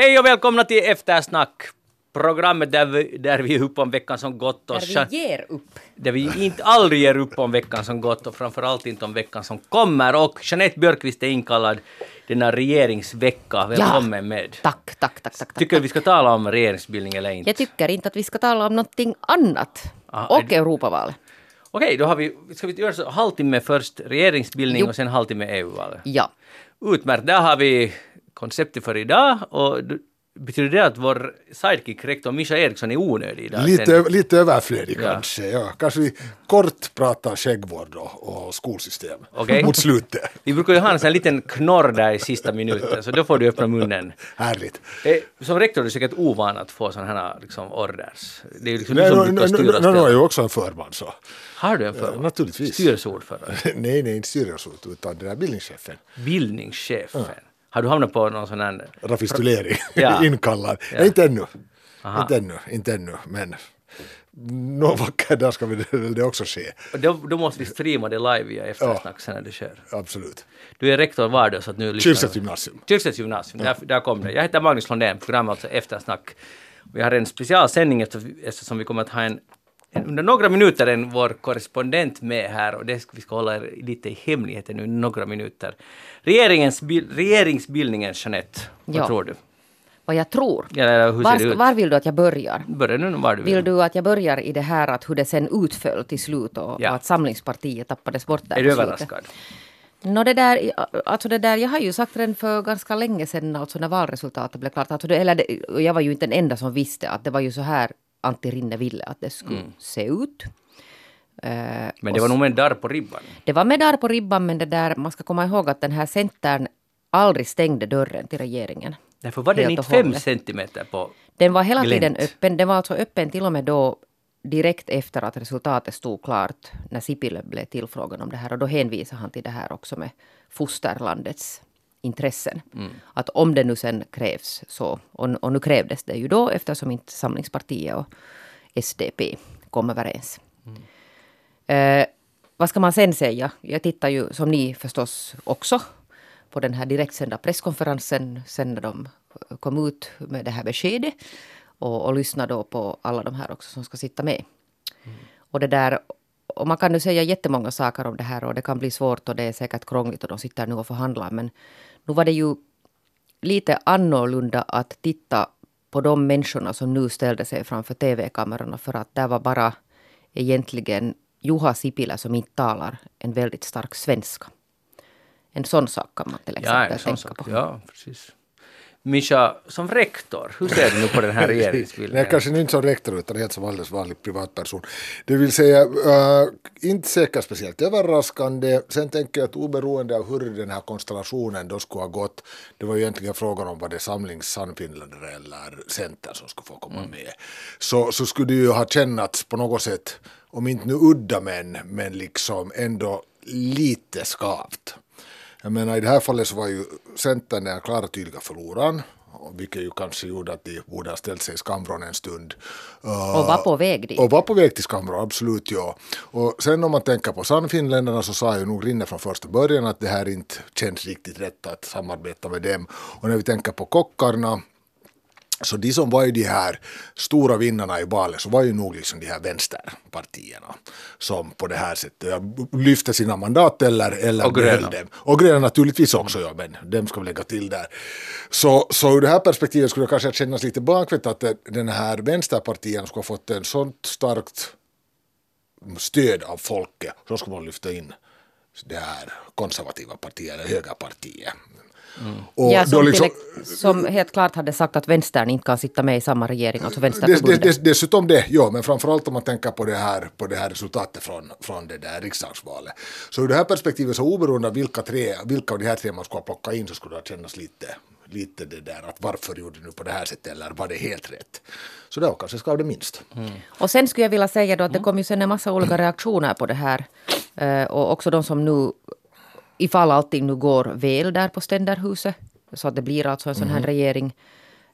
Hej och välkomna till Eftersnack! Programmet där vi, där vi är uppe om veckan som gått. Och Där vi ger upp. där vi inte aldrig ger upp om veckan som gått och framförallt inte om veckan som kommer. Och Jeanette Björkqvist är inkallad denna regeringsvecka. Välkommen med. Tack, tack, tack, tack. Tycker du vi ska tala om regeringsbildning eller inte? Jag tycker inte att vi ska tala om någonting annat. Ah, och det- Europavalet. Okej, då har vi, ska vi göra så halvtimme först regeringsbildning Jo. och sen halvtimme EU-valet. Ja. Utmärkt, där har vi konceptet för idag och betyder det att vår sidekick rektor Mischa Eriksson är onödig idag? Lite, lite överflödig Ja. kanske. Ja. Kanske vi kort pratar skäggvård och, och skolsystem Okej. mot slutet. Vi brukar ju ha en sån liten knorr där i sista minuten, så då får du öppna munnen. Härligt. Eh, Som rektor är du säkert ovan att få sådana här liksom, orders. Det är ju liksom du Nej, som no, brukar styra no, är ju också en förman så. Har du en Ja, förman? naturligtvis. Styrelseordförande? nej, nej, inte styrelseort utan den där bildningschefen. Bildningschefen? Har du hamnat på någon sån här... Rafistulering, Ja. inkallad. Ja. Nej, inte ännu. Aha. Inte ännu, inte ännu, men någon vacker dag ska vi det också ske. Då, då måste vi streama det live via eftersnack sen när det sker. Absolut. Du är rektor var då så att nu lyssnar Kyrksets gymnasium. Kyrksets gymnasium, där, där kom det. Jag heter Magnus Lundén, programmet alltså Eftersnack. Vi har en specialsändning efter- eftersom vi kommer att ha en under några minuter en vår korrespondent med här och det ska, vi ska hålla lite i hemligheten nu några minuter. Regeringens, bil- regeringsbildningen, Jeanette, vad Ja. tror du? Vad jag tror. Ja, Var, var vill du att jag börjar? Börja nu var du vill. Vill du att jag börjar i det här att hur det sen utföll till slut och, Ja. och att Samlingspartiet tappades bort där är du överraskad? Nå det där, alltså det där, jag har ju sagt redan för ganska länge sedan, alltså när valresultatet blev klart, alltså det, eller det, jag var ju inte den enda som visste att det var ju så här Antti Rinne ville att det skulle se ut. Eh, Men det var nog med darr på ribban. Det var med där på ribban, men det där, man ska komma ihåg att den här centern aldrig stängde dörren till regeringen. Därför var den inte fem centimeter på Den var hela Glänt. tiden öppen. Den var alltså öppen till och med då direkt efter att resultatet stod klart när Sipilä blev tillfrågad om det här. Och då hänvisade han till det här också med fosterlandets intressen. Att om det nu sen krävs så, och, och nu krävdes det ju då eftersom inte Samlingspartiet och SDP kom överens. Eh, vad ska man sen säga? Jag tittar ju som ni förstås också på den här direktsända presskonferensen sen när de kom ut med det här beskedet. Och, och lyssna då på alla de här också som ska sitta med. Och det där, och man kan nu säga jättemånga saker om det här och det kan bli svårt och det är säkert krångligt och de sitter nu och förhandlar. Men nu var det ju lite annorlunda att titta på de människorna som nu ställde sig framför tv-kamerorna för att där var bara egentligen Juha Sipilä som inte talar en väldigt stark svenska. En sån sak kan man till Ja, exempel sån tänka sak. på. Ja, precis. Mischa, som rektor, hur ser du nu på den här regeringsbildningen? Nej, kanske inte som rektor utan helt som alldeles vanlig privatperson. Det vill säga, äh, inte säkert speciellt överraskande. Sen tänker jag att oberoende av hur den här konstellationen då skulle ha gått, det var ju egentligen frågan om vad det Samlings Sannfinländare eller Center som skulle få komma med, så, så skulle det ju ha kännats på något sätt, om inte nu udda men, men liksom ändå lite skavt. Jag menar i det här fallet så var ju Centern den klara tydliga förloraren. Vilket ju kanske gjorde att de borde ha ställt sig i skamvrån en stund. Och var på väg dit. och var på väg till skamvrån, absolut ja. Och sen om man tänker på Sannfinländarna så sa ju nog Rinne från första början att det här inte känns riktigt rätt att samarbeta med dem. Och när vi tänker på kockarna så de som var ju de här stora vinnarna i valet så var ju nog liksom de här vänsterpartierna som på det här sättet lyfte sina mandat eller, eller Och gröna. dem. Och gröna naturligtvis också, ja, men dem ska vi lägga till där. Så, så ur det här perspektivet skulle det kanske kännas lite bakvänt att den här vänsterpartien skulle ha fått en sånt starkt stöd av folket, så ska man lyfta in det här konservativa partiet eller högerpartiet. Och Ja, som, liksom- som helt klart hade sagt att vänstern inte kan sitta med i samma regering, alltså Dess, dess, dessutom det, ja, men framförallt om man tänker på det här, på det här resultatet från, från det där riksdagsvalet. Så ur det här perspektivet, så oberoende av vilka, tre, vilka av de här tre man skulle plocka in så skulle det kännas lite, lite det där att varför gjorde du nu på det här sättet eller var det helt rätt? Så det var kanske ska det minst. Och sen skulle jag vilja säga då att Mm. det kom ju sen en massa olika reaktioner på det här. Eh, och också de som nu, ifall allting nu går väl där på ständerhuset, så att det blir alltså en sån Mm. här regering.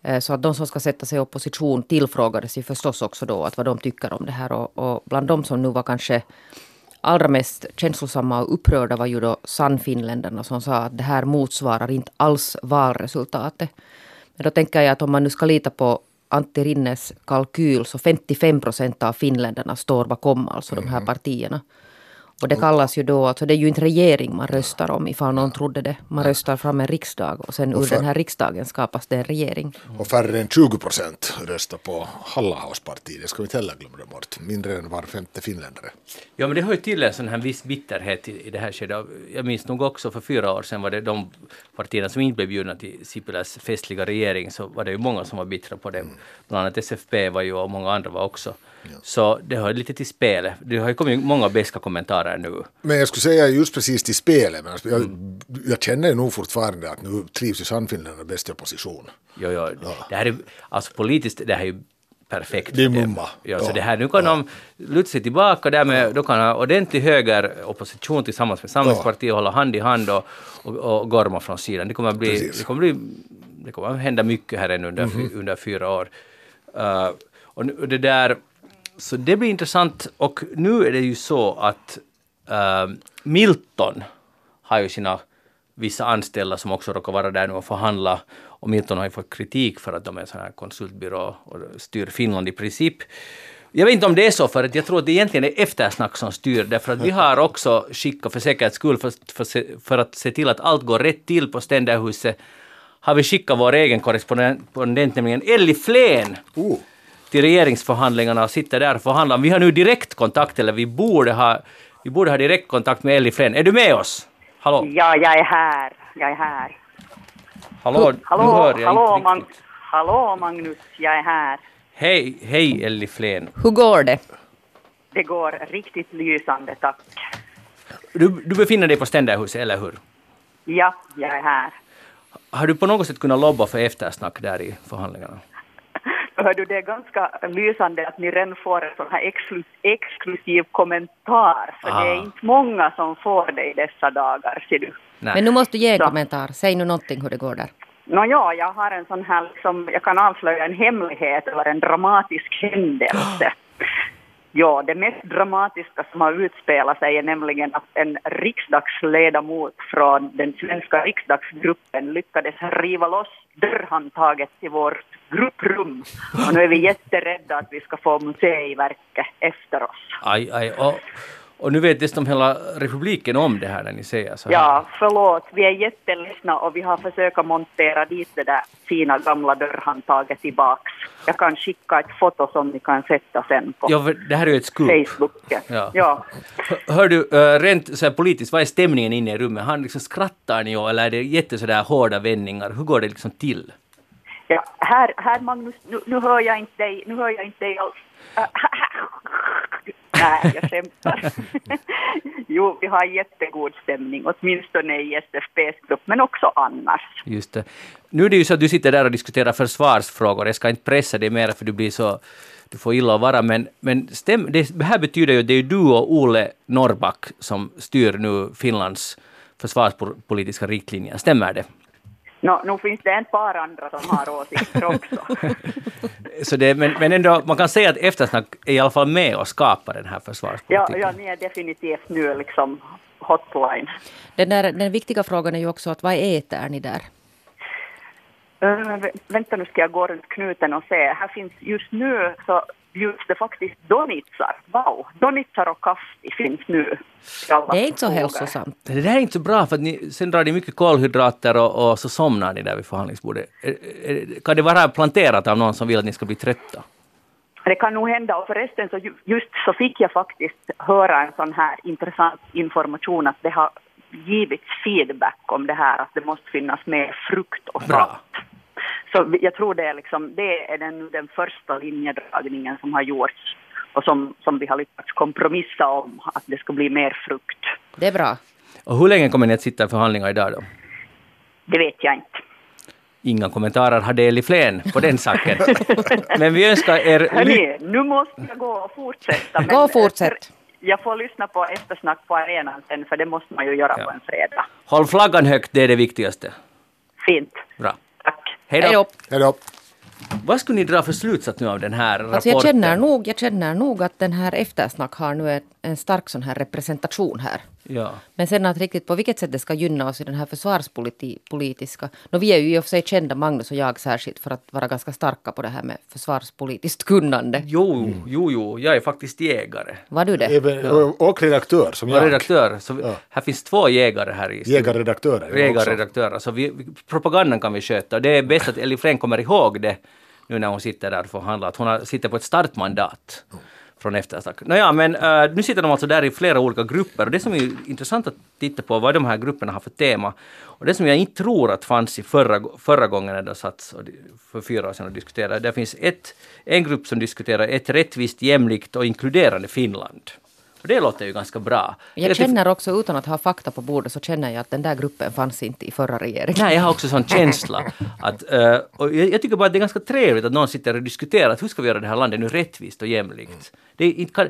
eh, Så att de som ska sätta sig i opposition tillfrågades ju förstås också då att vad de tycker om det här. Och, och bland de som nu var kanske allra mest känslosamma och upprörda var ju då Sannfinländarna som sa att det här motsvarar inte alls valresultatet. Men då tänker jag att om man nu ska lita på Antti Rinnes kalkyl så 55 procent av finländarna står bakom alltså de här partierna. Och det kallas ju då, alltså det är ju inte regering man röstar om ifall någon trodde det. Man röstar fram en riksdag och sen ur för- den här riksdagen skapas det en regering. Och färre än 20 procent röstar på Hallahaus parti. Det ska vi inte heller glömma bort. Mindre än var femte finländare. Ja, men det hör ju till en sån här viss bitterhet i, i det här skedet. Jag minns nog också för fyra år sedan var det de partierna som inte blev bjudna till Sipiläs festliga regering, så var det ju många som var bittra på det. Bland annat SFP var ju och många andra var också. Så det hör lite till spelet. Det har ju kommit många beska kommentarer nu. Men jag skulle säga just precis till spelet. Men alltså, jag, jag känner ju nog fortfarande att nu trivs ju Sannfinländarna bäst i opposition. Jo, jo, det här är alltså politiskt, det här är ju perfekt. Det är mumma. Ja, så Ja. det här, nu kan de luta sig tillbaka där med, då kan ha ordentlig höger opposition tillsammans med Samlingspartiet och hålla hand i hand och, och, och gorma från sidan. Det kommer bli, Precis. Det kommer bli, det kommer hända mycket här ännu under, fy- under fyra år. Uh, och det där, så det blir intressant och nu är det ju så att äh, Milton har ju sina vissa anställda som också råkar vara där nu och förhandla. Och Milton har ju fått kritik för att de är en sån här konsultbyrå och styr Finland i princip. Jag vet inte om det är så, för att jag tror att det egentligen är eftersnack som styr, därför att vi har också skickat för säkerhets skull, för, för, se- för att se till att allt går rätt till på Ständerhuset, har vi skickat vår egen korrespondent, nämligen Elli Flen, Oh till regeringsförhandlingarna och sitter där och förhandlar. Vi har nu direktkontakt, eller vi borde ha, vi borde ha direktkontakt med Elli Flen. Är du med oss? Hallå? Ja, jag är här. Jag är här. Hallå, nu Hallå, hör jag hallå, inte Mag- riktigt. hallå Magnus, jag är här. Hej, hej Elli Flen. Hur går det? Det går riktigt lysande, tack. Du, du befinner dig på Ständerhuset, eller hur? Ja, jag är här. Har du på något sätt kunnat lobba för eftersnack där i förhandlingarna? Hör du, det är ganska lysande att ni redan får en sån här exklu- exklusiv kommentar, för det är Ah. inte många som får det i dessa dagar, ser du. Nej. Men nu måste du ge en Så. kommentar. Säg nu någonting hur det går där. Nåja, jag har en sån här, liksom, jag kan avslöja en hemlighet eller en dramatisk händelse. Ja, det mest dramatiska som har utspelat sig är nämligen att en riksdagsledamot från den svenska riksdagsgruppen lyckades riva loss dörrhandtaget till vårt grupprum. Och nu är vi jätterädda att vi ska få museiverket efter oss. Aj, aj. Och, och nu vet dessutom hela republiken om det här när ni säger så här. Ja, förlåt, vi är jätteledsna och vi har försökt montera dit det där fina gamla dörrhandtaget tillbaks. Jag kan skicka ett foto som ni kan sätta sen på Ja, det här är ju ett scoop. Facebooken. Ja. ja. Hör- du, uh, rent så här politiskt, vad är stämningen inne i rummet? Han liksom skrattar ni eller är det jätte sådär hårda vändningar? Hur går det liksom till? Ja, här, här Magnus, nu, nu hör jag inte dig, nu hör jag inte dig alls. Nej, jag skämtar. jo, vi har jättegod stämning, åtminstone i SFPs grupp, men också annars. Just det. Nu är det ju så att du sitter där och diskuterar försvarsfrågor. Jag ska inte pressa dig mer för du blir så... Du får illa att vara, men, men stäm, det här betyder ju att det är du och Ole Norrback som styr nu Finlands försvarspolitiska riktlinjer. Stämmer det? Nå, nu finns det ett par andra som har åsikter också. Så det, men, men ändå, man kan säga att eftersnack är i alla fall med och skapar den här Ja, försvarspolitiken. ja, ni är definitivt nu liksom hotline. Den, där, den viktiga frågan är ju också att vad äter ni där? Uh, vä- vänta nu ska jag gå runt knuten och se. Här finns just nu så bjuds det faktiskt donitsar. Wow! Donitsar och kaffe finns nu. Det är inte så hälsosamt. Det där är inte så bra för att ni, sen drar ni mycket kolhydrater och, och så somnar ni där vid förhandlingsbordet. Kan det vara planterat av någon som vill att ni ska bli trötta? Det kan nog hända och förresten så ju- just så fick jag faktiskt höra en sån här intressant information att det har givits feedback om det här att det måste finnas mer frukt och Bra. Så jag tror det är liksom, det är den, den första linjedragningen som har gjorts och som, som vi har lyckats kompromissa om att det ska bli mer frukt. Det är bra. Och hur länge kommer ni att sitta i förhandlingar idag då? Det vet jag inte. Inga kommentarer har del i Flen på den saken. Men vi önskar er lycka Hörni, nu måste jag gå och fortsätta. Gå och fortsätt. Jag får lyssna på eftersnack på arenan sen, för det måste man ju göra Ja. på en fredag. Håll flaggan högt, det är det viktigaste. Fint. Bra. Hej då. Hej då. Vad skulle ni dra för slutsats nu av den här rapporten? Alltså jag, känner nog, jag känner nog att den här eftersnack har nu en, en stark sån här representation här. Ja. Men sen att riktigt på vilket sätt det ska gynna oss i den här försvarspolitiska... No, vi är ju i och för sig kända, Magnus och jag särskilt, för att vara ganska starka på det här med försvarspolitiskt kunnande. Jo, jo, jo, jag är faktiskt jägare. Var du det? Även, och, och redaktör som Och jag. redaktör. Så vi- Här finns två jägare här i. Jägarredaktörer. Jägarredaktörer. Så vi, propagandan kan vi sköta. Och det är bäst att Elli Frän kommer ihåg det nu när hon sitter där och förhandlar. Att hon sitter på ett startmandat från eftersnack. Nåja, men uh, nu sitter de alltså där i flera olika grupper. Och det som är intressant att titta på vad de här grupperna har för tema. Och det som jag inte tror att fanns i förra, förra gången när de satt för fyra år sedan och diskuterade. Det finns ett, en grupp som diskuterar ett rättvist, jämlikt och inkluderande Finland. Och det låter ju ganska bra. Jag Relativt- känner också, utan att ha fakta på bordet, så känner jag att den där gruppen fanns inte i förra regeringen. Nej, jag har också sån känsla. Att, eh, och jag, tycker bara att det är ganska trevligt att någon sitter och diskuterar att hur ska vi göra det här landet nu rättvist och jämlikt. Det kan,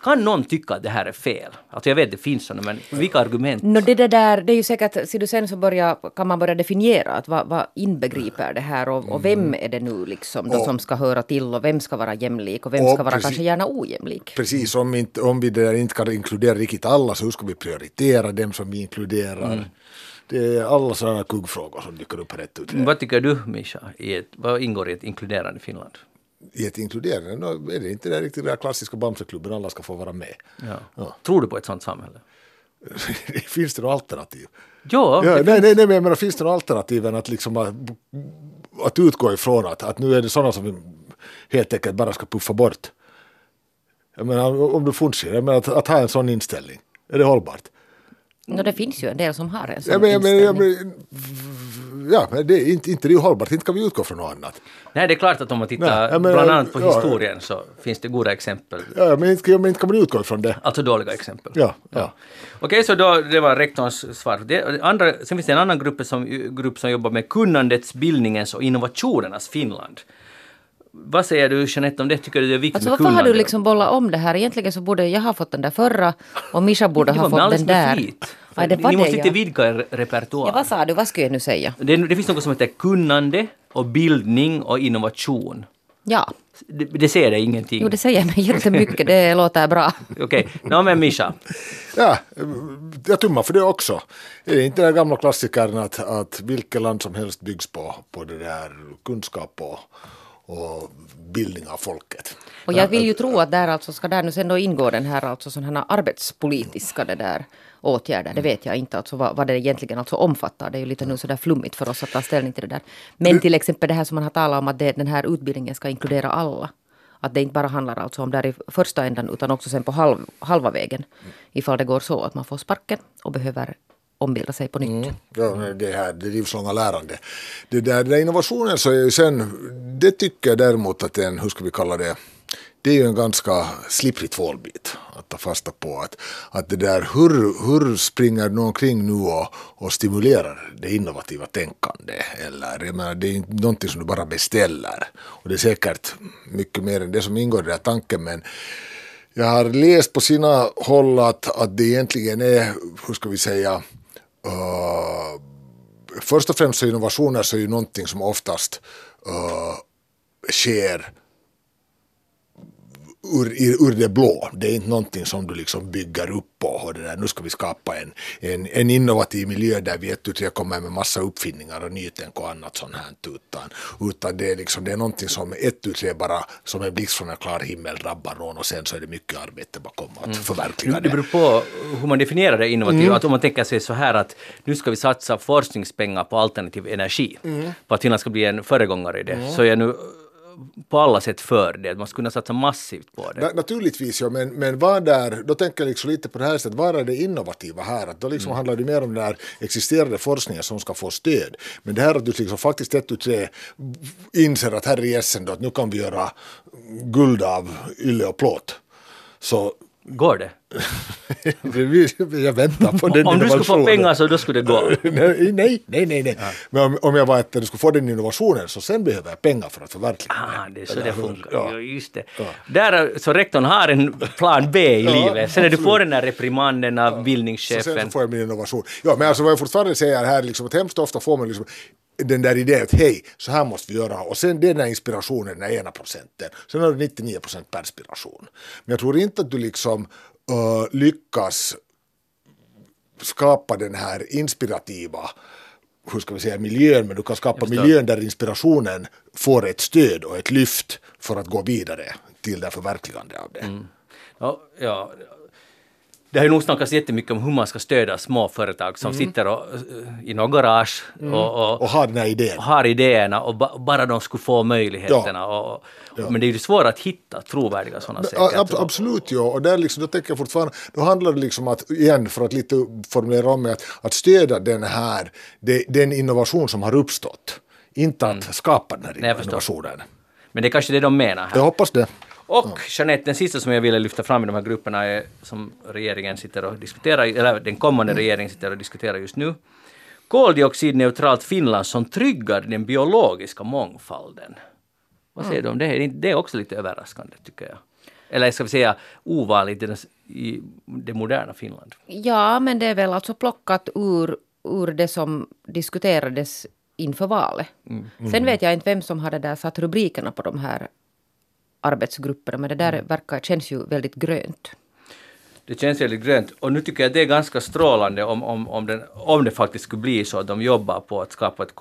kan någon tycka att det här är fel? Alltså jag vet det finns sådana, men vilka argument? No, det, det, där, det är ju säkert, ser du sen så börja, kan man börja definiera att vad, vad inbegriper det här och, och vem är det nu liksom då Och- som ska höra till och vem ska vara jämlik och vem Och ska vara precis- kanske gärna ojämlik. Precis, om, inte, om vi där inte kan inkludera riktigt alla så hur ska vi prioritera dem som vi inkluderar? Det är alla sådana kuggfrågor som dyker upp rätt ut. Vad tycker du, Mischa? I ett, vad ingår i ett inkluderande Finland? I ett inkluderande, nå, är det inte det riktigt den klassiska Bamseklubben, alla ska få vara med. Ja. Ja. Tror du på ett sånt samhälle? finns det några alternativ? Ja, Ja, nej, nej, nej, men jag menar, finns det några alternativ än att, liksom, att, att utgå ifrån att, att nu är det sådana som vi helt enkelt bara ska puffa bort? Jag menar, om du fungerar, jag menar, att, att ha en sån inställning, är det hållbart? No, det finns ju en del som har en sån Ja, men, ja, men, ja, inställning. men, ja, men det är inte, inte det är ju hållbart, inte kan vi utgå från något annat. Nej, det är klart att om man tittar Nej, menar, bland annat på ja. historien så finns det goda exempel. Ja, men inte, ja, men inte kan man utgå ifrån det. Alltså dåliga exempel. Ja, ja. Okej, så då, det var rektorns svar. Det, andra, sen finns det en annan grupp som, grupp som jobbar med kunnandets, bildningens och innovationernas Finland. Vad säger du Jeanette om det? Tycker du det är viktigt Alltså med varför har du liksom bollat om det här? Egentligen så borde jag ha fått den där förra och Mischa borde ha fått den där. Aj, det var Ni det, måste ja. inte vidga er repertoar. Ja, vad sa du? Vad skulle jag nu säga? det, det finns något som heter kunnande och bildning och innovation. Ja, Det, det säger dig ingenting. jo det säger mig jättemycket. Det låter bra. Okej, nå men Mischa. Ja, jag tummar för det också. Är det inte den gamla klassikern att, att vilket land som helst byggs på, på det där kunskap och, och bildning av folket. Och jag vill ju tro att där alltså ska där nu sen då ingå den här alltså sådana arbetspolitiska det där åtgärder. Det vet jag inte alltså vad, vad det egentligen alltså omfattar. Det är ju lite nu sådär flummigt för oss att ta ställning till det där. Men till exempel det här som man har talat om att det, den här utbildningen ska inkludera alla. Att det inte bara handlar alltså om där i första ändan utan också sen på halv, halva vägen. Ifall det går så att man får sparken och behöver ombilda sig på nytt. Mm. Ja, det här det livslånga lärande. Det där, den där innovationen så är ju sen, det tycker jag däremot att en, hur ska vi kalla det, det är ju en ganska slipprig tvålbit att ta fasta på. Att, att det där, hur, hur springer du omkring nu och, och stimulerar det innovativa tänkande? Eller, jag menar, det är inte någonting som du bara beställer. Och det är säkert mycket mer än det som ingår i den här tanken. Men jag har läst på sina håll att, att det egentligen är, hur ska vi säga, Uh, först och främst så innovationer så är ju någonting som oftast uh, sker ur, ur det blå. Det är inte någonting som du liksom bygger upp på. Och det där, nu ska vi skapa en, en, en innovativ miljö där vi ett tre kommer med massa uppfinningar och nytänk och annat sånt här. Utan, utan det, är liksom, det är någonting som ett tre bara som en blixt från en klar himmel drabbar någon och sen så är det mycket arbete bakom att förverkliga Det det. beror på hur man definierar det innovativa. Mm. Att om man tänker sig så här att nu ska vi satsa forskningspengar på alternativ energi. Mm. På att Finland ska bli en föregångare i det. Så jag nu på alla sätt för det. Man skulle kunna satsa massivt på det. Na, naturligtvis, ja, men, men vad där, då tänker jag liksom lite på det här sättet, vad är det innovativa här? Att då liksom handlar det mer om den där existerande forskningen som ska få stöd. Men det här att du liksom faktiskt ett, tu, tre inser att här är gässen då, att nu kan vi göra guld av ylle och plåt. Så Går det? jag väntar på den Om du skulle få pengar så då skulle det gå. nej, nej, nej, nej. nej. Men om, om jag var att du skulle få den innovationen så sen behöver jag pengar för att förverkliga Ah, det är så Eller det funkar. Ja. Ja. Just det. Där, så rektorn har en plan B i Ja, livet. Sen när du får den där reprimanden av Så sen bildningschefen. så får jag min innovation. Ja, men alltså vad jag fortfarande säger här, liksom, att hemskt ofta får man liksom den där idén att hej, så här måste vi göra och sen den där inspirationen, den ena procenten. Sen har du 99 procent perspiration. Men jag tror inte att du liksom uh, lyckas skapa den här inspirativa hur ska vi säga, miljön, men du kan skapa miljön där inspirationen får ett stöd och ett lyft för att gå vidare till det förverkligande av det. Ja, ja. Det har ju nog snackats jättemycket om hur man ska stödja små företag som sitter och, eh, i något garage och, och, Och ha den idén. och har idéerna och ba, bara de skulle få möjligheterna. Och, Men det är ju svårt att hitta trovärdiga sådana Ja, säkert. ab- absolut, ja. Och där liksom, då tänker jag fortfarande, då handlar det liksom att, igen, för att lite formulera om mig, att, att stödja den här, det, den innovation som har uppstått. Inte att skapa den här Mm. Nej, innovationen. Men det är kanske det de menar här. Jag hoppas det. Och Jeanette, den sista som jag ville lyfta fram i de här grupperna är som regeringen sitter och diskuterar, eller den kommande regeringen sitter och diskuterar just nu. Koldioxidneutralt Finland som tryggar den biologiska mångfalden. Vad säger du om det? Det är också lite överraskande tycker jag. Eller ska vi säga ovanligt i det, moderna Finland. Ja, men det är väl alltså plockat ur, ur det som diskuterades inför valet. Sen vet jag inte vem som hade där satt rubrikerna på de här arbetsgrupperna, men det där verkar, känns ju väldigt grönt. Det känns väldigt grönt. Och nu tycker jag att det är ganska strålande om, om, om, den, om det faktiskt skulle bli så att de jobbar på att skapa ett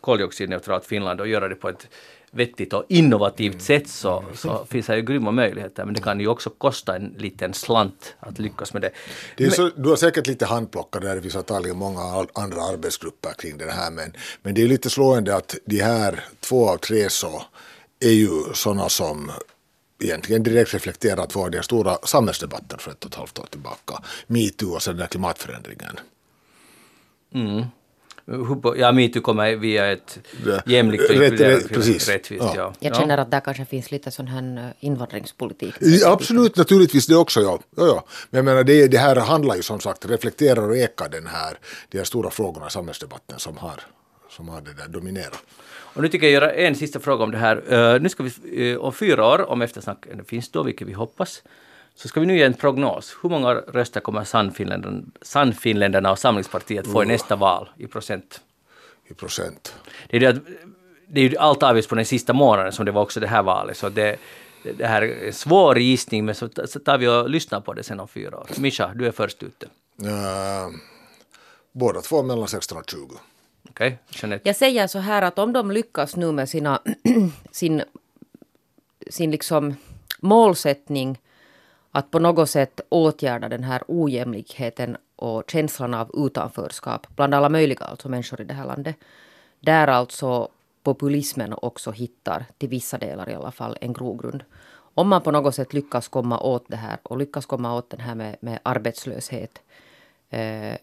koldioxidneutralt Finland och göra det på ett vettigt och innovativt sätt så, så finns det ju grymma möjligheter. Men det kan ju också kosta en liten slant att lyckas med det. det är så, du har säkert lite handplockare där det finns antagligen många andra arbetsgrupper kring det här men, men det är lite slående att de här två av tre så är ju sådana som egentligen direkt reflekterar två av de stora samhällsdebatter för ett och ett halvt år tillbaka. Metoo och sen den här klimatförändringen. På- Ja, metoo kommer via ett jämlikt och rätt- inkluderande rätt- precis. rättvist. Ja. Ja. Jag Ja. känner att där kanske finns lite sån här eh, invandringspolitik. Ja, absolut, naturligtvis det också. Ja. Ja, ja. Men jag menar, det, det här handlar ju som sagt, reflekterar och ekar den här, de här stora frågorna i samhällsdebatten som har, som har det där dominerat. Och nu tycker jag göra en sista fråga om det här. Eh, nu ska vi, uh, om fyra år, om eftersnack ännu finns då, vilket vi hoppas, så ska vi nu ge en prognos. Hur många röster kommer Sannfinländarna, Sannfinländarna och Samlingspartiet få i nästa val i procent? i procent. Det är, det, det är ju allt avgörs på den sista månaden som det var också det här valet. Så det, det här är en svår gissning, men så, så tar vi och lyssnar på det sen om fyra år. Mischa, du är först ute. Uh, båda två mellan 16 och 20. Okej, Jeanette? Jag säger så här att om de lyckas nu med sina, sin, sin liksom målsättning att på något sätt åtgärda den här ojämlikheten och känslan av utanförskap bland alla möjliga alltså människor i det här landet. Där alltså populismen också hittar, till vissa delar i alla fall, en grogrund. Om man på något sätt lyckas komma åt det här och lyckas komma åt den här med, med arbetslöshet eh,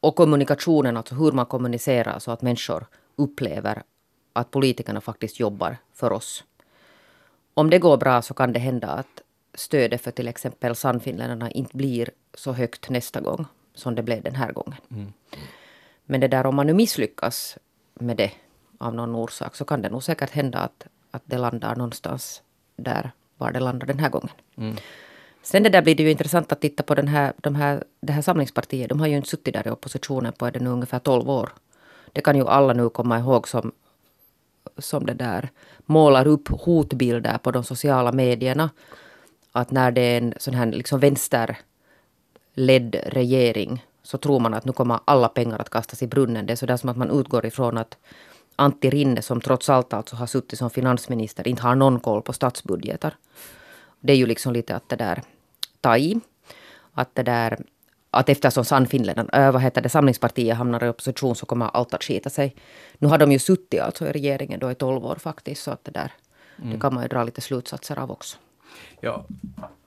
och kommunikationen, alltså hur man kommunicerar så att människor upplever att politikerna faktiskt jobbar för oss. Om det går bra så kan det hända att stödet för till exempel Sannfinländarna inte blir så högt nästa gång som det blev den här gången. Men det där om man nu misslyckas med det av någon orsak så kan det nog säkert hända att, att det landar någonstans där var det landar den här gången. Sen det där blir det ju intressant att titta på den här, de här, det här samlingspartiet. De har ju inte suttit där i oppositionen på är det nu ungefär 12 år. Det kan ju alla nu komma ihåg som, som det där målar upp hotbilder på de sociala medierna. Att när det är en sån här liksom vänsterledd regering så tror man att nu kommer alla pengar att kastas i brunnen. Det är sådär som att man utgår ifrån att Antti Rinne som trots allt alltså har suttit som finansminister inte har någon koll på statsbudgetar. Det är ju liksom lite att det där ta i. Att det där att eftersom Sannfinländarna, äh, vad heter det, Samlingspartiet hamnar i opposition så kommer allt att skita sig. Nu har de ju suttit alltså i regeringen då i 12 år faktiskt så att det där, det kan man ju dra lite slutsatser av också. Ja,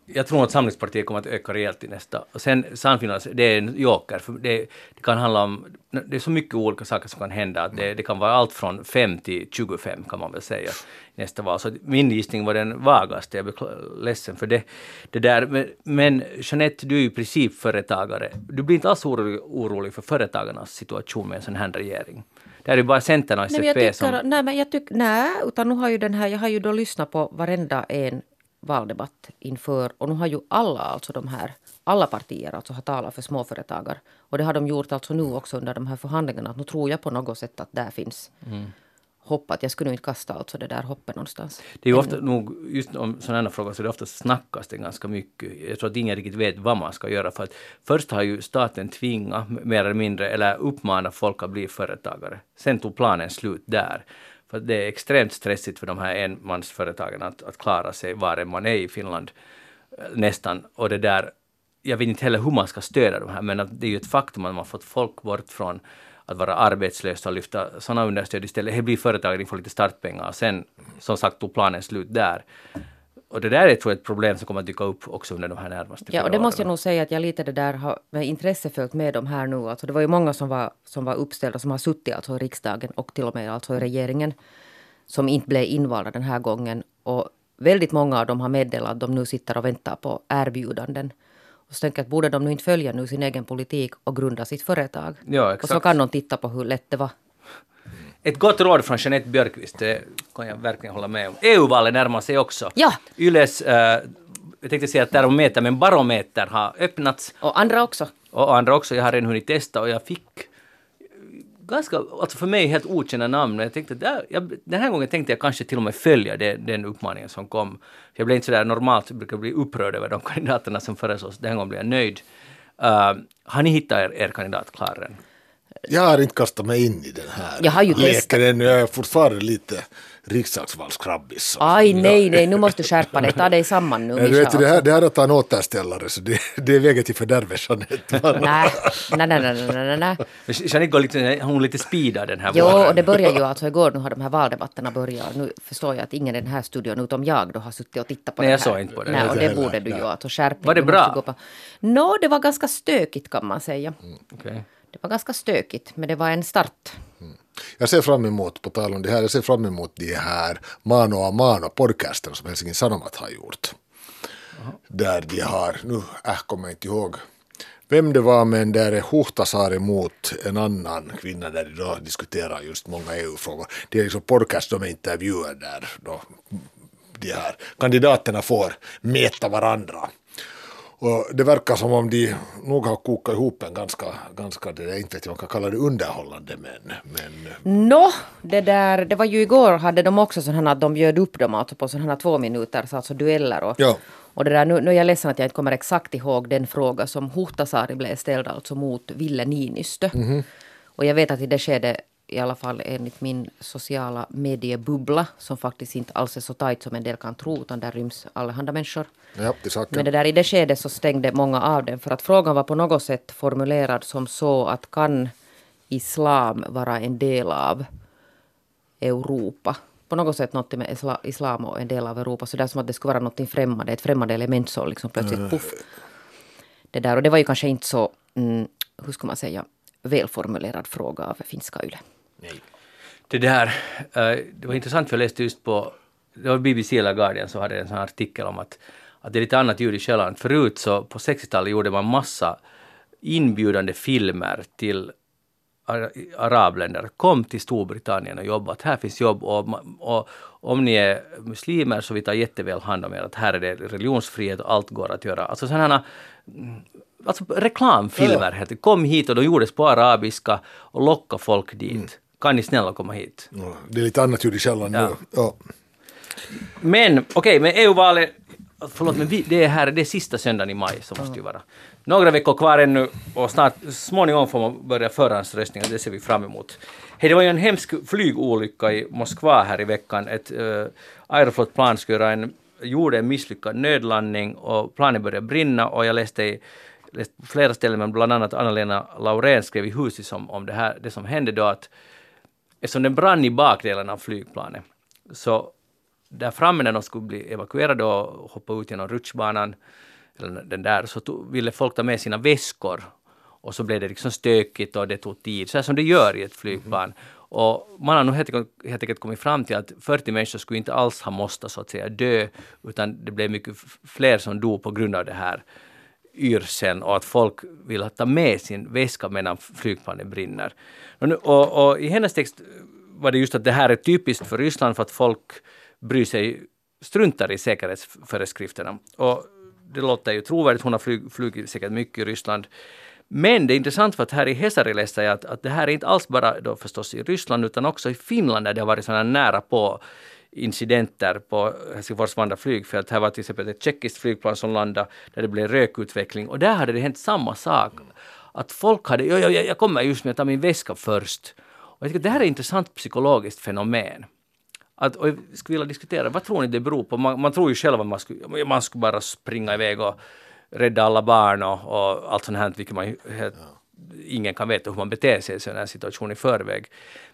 jag tror att Samlingspartiet kommer att öka rejält i nästa. Och sen Sannfinlands, det är en joker. För det, det kan handla om, det är så mycket olika saker som kan hända. Att det, det kan vara allt från 5 till 25 kan man väl säga nästa val. Så min gissning var den vagaste. Jag är ledsen för det. det där. Men, men Jeanette, du är ju i princip företagare. Du blir inte alls orolig, orolig för företagarnas situation med en sån här regering. Det är ju bara Centern och Nej, SFP tycker, som... nej, men jag tycker, nej, utan nu har ju den här, jag har ju då lyssnat på varenda en valdebatt inför och nu har ju alla, alltså de här, alla partier alltså har talat för småföretagare. Och det har de gjort alltså nu också under de här förhandlingarna. Att nu tror jag på något sätt att där finns hopp att jag skulle nog inte kasta alltså det där hoppet någonstans. Det är ju ofta nog, just om sådana här frågor så är det ofta snackas det ganska mycket. Jag tror att ingen riktigt vet vad man ska göra för att först har ju staten tvingat mer eller mindre eller uppmanat folk att bli företagare. Sen tog planen slut där. För det är extremt stressigt för de här enmansföretagen att, att klara sig var än man är i Finland eh, nästan. Och det där, jag vet inte heller hur man ska stödja de här, men det är ju ett faktum att man fått folk bort från att vara arbetslös och lyfta sådana understöd istället. Det blir företagare, de får lite startpengar och sen som sagt tog planen slut där. Och det där är tror jag ett problem som kommer att dyka upp också under de här närmaste Ja, och det måste jag nog säga att jag lite det där har med intresse följt med de här nu. Alltså det var ju många som var, som var uppställda som har suttit alltså i riksdagen och till och med alltså i regeringen som inte blev invalda den här gången. Och väldigt många av dem har meddelat att de nu sitter och väntar på erbjudanden. Och så tänker jag att borde de nu inte följa nu sin egen politik och grunda sitt företag? Ja, exakt. Och så kan de titta på hur lätt det var. Ett gott råd från Jeanette Björkqvist, det kan jag verkligen hålla med om. EU-valet närmar sig också. Ja. Yles, äh, jag tänkte säga termometer, men barometer har öppnats. Och andra också. Och andra också. Jag har redan hunnit testa och jag fick ganska, alltså för mig helt okända namn. Jag tänkte, där, jag, den här gången tänkte jag kanske till och med följa det, den uppmaningen som kom. Jag blev inte sådär normalt, jag brukar bli upprörd över de kandidaterna som föreslås. Den här gången blev jag nöjd. Uh, har ni hittat er, er kandidat klar än? Jag har inte kastat mig in i den här Jag har ju leken ännu. Jag är fortfarande lite riksdagsvalskrabbis. Aj, nej, nej, nu måste du skärpa dig. Ta dig samman nu, du vet, det, här, det här är att ta en återställare, så det, det är vägen till fördärvet, Jeanette. Nej, nej, nej, nej, nej, nej, nej. Jeanette går lite, hon lite speedad den här Jo, våren. och det börjar ju alltså igår, nu har de här valdebatterna börjat. Nu förstår jag att ingen i den här studion utom jag då har suttit och tittat på Nej, det jag här. såg inte på det. Nej, och det borde du ju nej. alltså skärpa Var det bra? Nå, det var ganska stökigt kan man säga. Okej. Det var ganska stökigt, men det var en start. Jag ser fram emot, på tal om det här, jag ser fram emot de här Mano a Mano podcasten som Helsingin Sanomat har gjort. Där de har, nu äh, kommer jag inte ihåg vem det var, men där är Huhtasaari mot en annan kvinna där de då diskuterar just många EU-frågor. Det är liksom podcast, de är intervjuer där då de här kandidaterna får mäta varandra. Och det verkar som om de nog har kokat ihop en ganska, ganska det är inte vet jag man kan kalla det underhållande, men, men Nå, det där, det var ju igår hade de också sådana att de bjöd upp dem alltså på sådana två minuters alltså dueller och, Ja. och det där, nu, nu är jag ledsen att jag inte kommer exakt ihåg den fråga som Huhtasaari blev ställd alltså mot Ville Niinistö. Och jag vet att i det skedet i alla fall enligt min sociala mediebubbla som faktiskt inte alls är så tajt som en del kan tro utan där ryms allehanda människor. ja, saken. Men det där, i det skedet så stängde många av den för att frågan var på något sätt formulerad som så att kan islam vara en del av Europa? På något sätt något med isla- islam och en del av Europa. Så det är som att det skulle vara något främmande, ett främmande element så liksom plötsligt puff. Det där, och det var ju kanske inte så, mm, hur ska man säga, välformulerad fråga av finska YLE. Det där, eh, det var intressant för jag läste just på, det var BBC eller Guardian som hade en sån här artikel om att, att det är lite annat ljud i skällan. Förut så på 60-talet gjorde man massa inbjudande filmer till ar- arabländer. Kom till Storbritannien och jobba, att här finns jobb och, och om ni är muslimer så vi tar jätteväl hand om er, att här är det religionsfrihet och allt går att göra. Alltså sådana mm, alltså reklamfilmer. Ja. Kom hit och de gjordes på arabiska och locka folk dit. Kan ni snälla komma hit? Ja, Det är lite annat ljud i källan Ja. nu. Ja. Men okej, men EU-valet, förlåt men vi, det är här, det är sista söndagen i maj så måste ju vara. Några veckor kvar ännu och snart, småningom får man börja förhandsröstningen, det ser vi fram emot. Hej, det var ju en hemsk flygolycka i Moskva här i veckan. Ett uh, Aeroflot-plan skulle göra en, gjorde en misslyckad nödlandning och planet började brinna och jag läste i läste flera ställen, men bland annat Anna-Lena Laurén skrev i Husis om, om det här, det som hände då att eftersom den brann i bakdelen av flygplanet så där framme när de skulle bli evakuerade och hoppa ut genom rutschbanan, eller den där, så tog, ville folk ta med sina väskor. Och så blev det liksom stökigt och det tog tid, så här som det gör i ett flygplan. Och man har nog helt helt enkelt kommit fram till att 40 människor skulle inte alls ha måste så att säga dö, utan det blev mycket fler som dog på grund av det här yrseln och att folk vill ta med sin väska medan flygplanet brinner. Och, nu- och, och i hennes text var det just att det här är typiskt för Ryssland för att folk bryr sig, struntar i säkerhetsföreskrifterna. Och det låter ju trovärdigt, hon har flyg, flugit säkert mycket i Ryssland. Men det är intressant för att här i Hesari läste jag att, att det här är inte alls bara då förstås i Ryssland utan också i Finland där det har varit sådana nära på incidenter på Helsingfors Vanda flygfält. Här var till exempel ett tjeckiskt flygplan som landade där det blev rökutveckling och där hade det hänt samma sak. Att folk hade, jag, jag, jag kommer just med att ta min väska först. Och jag tycker det här är ett intressant psykologiskt fenomen. Att, och jag skulle vilja diskutera, vad tror ni det beror på? Man, man tror ju själv att man skulle, man skulle bara springa iväg och rädda alla barn och, och allt sånt här, vilket man ingen kan veta hur man beter sig i sådana här situation i förväg.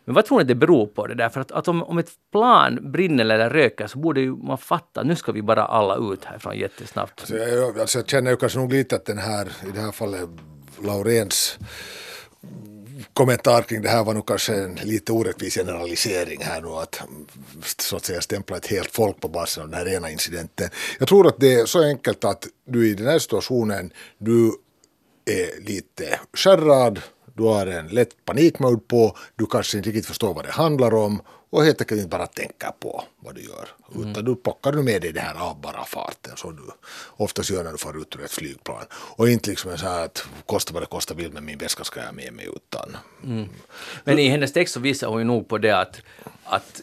Men vad tror ni det beror på det där? För att, att om, om ett plan brinner eller röker så borde ju man fatta att nu ska vi bara alla ut härifrån jättesnabbt. Alltså jag, alltså jag känner ju kanske nog lite att den här, i det här fallet, Lauréns kommentar kring det här var nog kanske en lite orättvis generalisering här nu att så att säga stämpla ett helt folk på basen av den här ena incidenten. Jag tror att det är så enkelt att du i den här situationen, du är lite skärrad, du har en lätt panikmode på, du kanske inte riktigt förstår vad det handlar om och helt enkelt inte bara tänker på vad du gör. Mm. Utan du plockar du med dig det här av bara farten som du oftast gör när du får ut ur ett flygplan. Och inte liksom så här att kosta vad det kostar vill men min väska ska jag med mig utan. Mm. Men i hennes text så visar hon ju nog på det att, att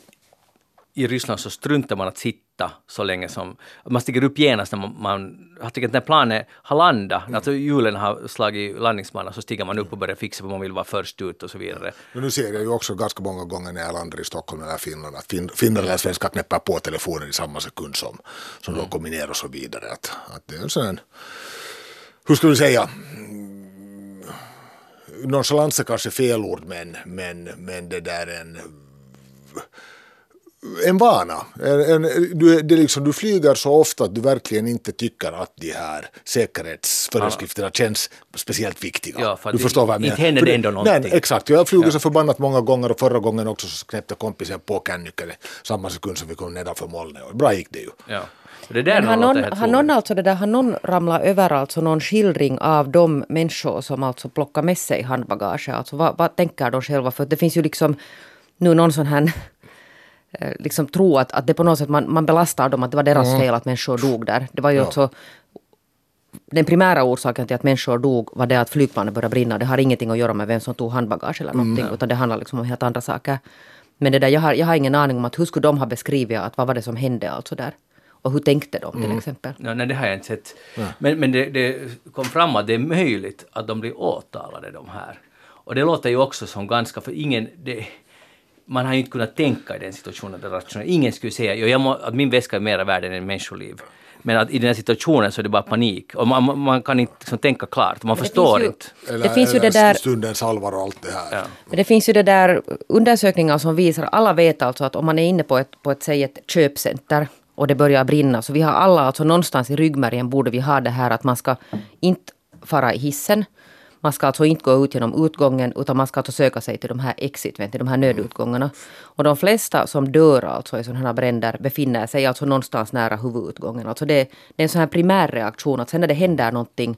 i Ryssland så struntar man att sitta så länge som... Man stiger upp genast när man... man jag tycker att när planet har landat, mm. alltså hjulen har slagit landningsbanan, så stiger man upp och börjar fixa för man vill vara först ut och så vidare. Men nu ser jag ju också ganska många gånger när jag landar i Stockholm eller Finland att fin, finnar eller svenskar knäpper på telefonen i samma sekund som, som mm. de kommer ner och så vidare. Att, att det är en sån hur ska vi säga, nonchalans är kanske fel ord men, men, men det där en en vana. En, en, du, det liksom, du flyger så ofta att du verkligen inte tycker att de här säkerhetsföreskrifterna ja. känns speciellt viktiga. Ja, för du förstår vad jag menar. Inte händer det ändå någonting. Nej, exakt. Jag har flugit ja. så förbannat många gånger och förra gången också så knäppte kompisen på kännyckan samma sekund som vi kom nedanför molnet. Bra gick det ju. Ja. Det där har, någon, har någon alltså det där, har någon ramlat över alltså någon skildring av de människor som alltså plockar med sig handbagage? Alltså vad, vad tänker de själva? För det finns ju liksom nu någon sån här liksom tro att, att det på något sätt man, man belastar dem att det var deras mm. fel att människor dog där. Det var ju ja. också den primära orsaken till att människor dog var det att flygplanet började brinna. Det har ingenting att göra med vem som tog handbagage eller någonting. Mm. Utan det handlar liksom om helt andra saker. Men det där, jag, har, jag har ingen aning om att hur skulle de ha beskrivit att vad var det som hände alltså där. Och hur tänkte de till mm. exempel? Ja, nej, det har jag inte sett. Ja. Men, men det, det, kom fram att det är möjligt att de blir åtalade de här. Och det låter ju också som ganska, för ingen, det, man har ju inte kunnat tänka i den situationen det rationellt. Ingen skulle säga jag må, att min väska är mera värd än en människoliv. Men att i den här situationen så är det bara panik och man, man kan inte liksom tänka klart, man förstår ju, inte. Eller, det finns ju det där, stundens allvar och allt det här. Ja. Men det finns ju det där undersökningar som visar, alla vet alltså att om man är inne på ett, på ett, säg ett köpcenter och det börjar brinna, så vi har alla alltså någonstans i ryggmärgen borde vi ha det här att man ska inte fara i hissen. Man ska alltså inte gå ut genom utgången utan man ska alltså söka sig till de här exit, till de här nödutgångarna. Och de flesta som dör alltså i sådana här bränder befinner sig alltså någonstans nära huvudutgången. Alltså det, det är en sån här primärreaktion att sen när det händer någonting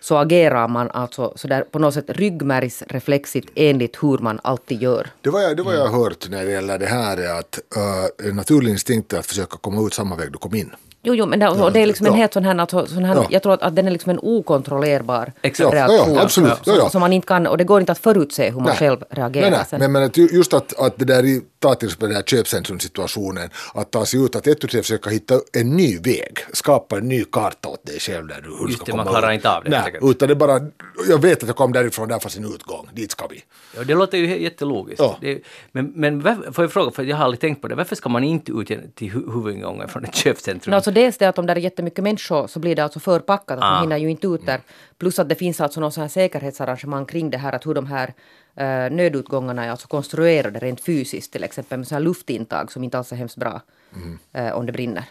så agerar man alltså sådär på något sätt ryggmärgsreflexigt enligt hur man alltid gör. Det var jag, det var jag hört när det gäller det här är att uh, en naturlig instinkt är att försöka komma ut samma väg du kom in. Jo, jo men det, ja, det är liksom en helt sån här, alltså, sån här ja. jag tror att, att den är liksom en okontrollerbar Exakt. reaktion. Ja, absolut. Som, som, man inte kan, och det går inte att förutse hur man nej. själv reagerar. Nej, nej. Men, men just att, att det där i, ta till exempel den här köpcentrumsituationen, att ta sig ut, att ett och försöka hitta en ny väg, skapa en ny karta åt dig själv där du hur just ska det, man klarar inte av det. Nej, utan det bara, jag vet att jag kom därifrån, där fanns en utgång, dit ska vi. Ja, det låter ju jättelogiskt. Ja. Det, men, men får jag fråga, för jag har aldrig tänkt på det, varför ska man inte ut till huvudingången från ett köpcentrum? No, alltså dels det att om det är jättemycket människor så blir det alltså förpackat, att ah. man hinner ju inte ut där. Plus att det finns alltså någon sån här säkerhetsarrangemang kring det här, att hur de här uh, nödutgångarna är alltså konstruerade rent fysiskt, till exempel med så här luftintag som inte alls är hemskt bra mm. uh, om det brinner.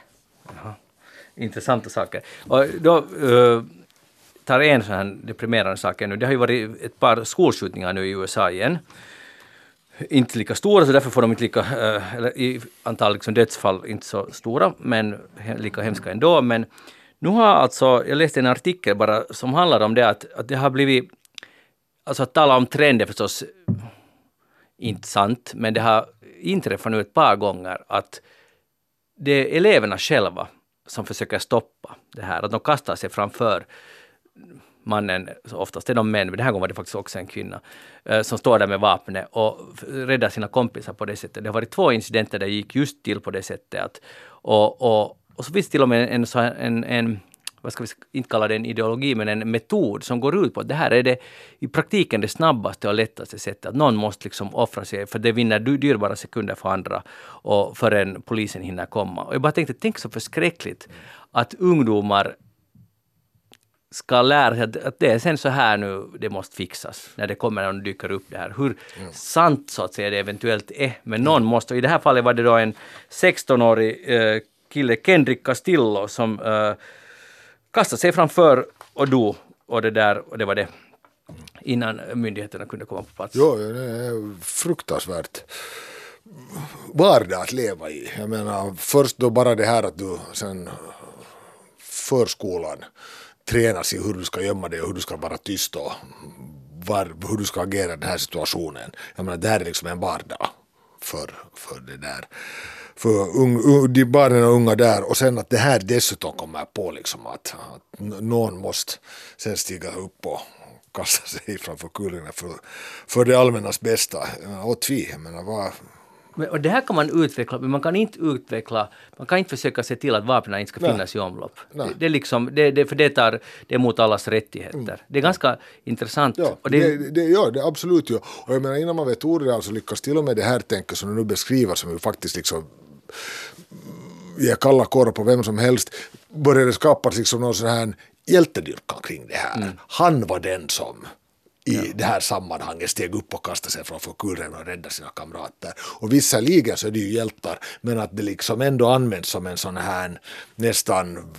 Jaha. Intressanta saker. Och då uh, tar en sån här deprimerande sak nu. Det har ju varit ett par skolskjutningar nu i USA igen inte lika stora, så därför får de inte lika, eh, eller i antal liksom dödsfall inte så stora, men lika hemska ändå. Men nu har alltså, jag läste en artikel bara som handlar om det att, att det har blivit, alltså att tala om trender förstås inte sant, men det har inträffat nu ett par gånger att det är eleverna själva som försöker stoppa det här, att de kastar sig framför mannen, oftast är de män, men den här gången var det faktiskt också en kvinna, eh, som står där med vapnet och räddar sina kompisar på det sättet. Det har varit två incidenter där det gick just till på det sättet. Att, och, och, och så finns till och med en, en, en vad ska vi inte kalla det en ideologi, men en metod som går ut på att det här är det i praktiken det snabbaste och lättaste sättet. Att någon måste liksom offra sig, för det vinner dyrbara sekunder för andra och förrän polisen hinner komma. Och jag bara tänkte, tänk så förskräckligt att ungdomar ska lära sig att, att det är sen så här nu det måste fixas när det kommer någon och dyker upp det här. Hur sant så att säga det eventuellt är. Men någon måste, och i det här fallet var det då en 16-årig eh, kille, Kendrick Castillo, som eh, kastade sig framför och dog. Och det där, och det var det. Innan myndigheterna kunde komma på plats. Jo, det är fruktansvärt vardag att leva i. Jag menar, först då bara det här att du sen förskolan tränas i hur du ska gömma dig och hur du ska vara tyst och var, hur du ska agera i den här situationen. Jag menar, det här är liksom en vardag för, för det där. För ung, de barnen och unga där och sen att det här dessutom kommer på liksom att, att någon måste sen stiga upp och kasta sig framför kulorna för, för det allmännas bästa. Åt vi, jag menar, vad, och det här kan man utveckla, men man kan inte utveckla, man kan inte försöka se till att vapnen inte ska Nej. finnas i omlopp. Nej. Det, det är liksom, det, det, för det, tar, det är mot allas rättigheter. Det är ganska intressant. Ja, och det, det, det, ja, det absolut ju. Och jag menar innan man vet ordet så lyckas till och med det här tänket som du nu beskriver som ju faktiskt liksom ger kalla kårar på vem som helst började skapas liksom någon sån här hjältedyrkan kring det här. Han var den som i det här sammanhanget steg upp och kastade sig framför kuren och räddade sina kamrater. Och visserligen så är det ju hjältar, men att det liksom ändå används som en sån här nästan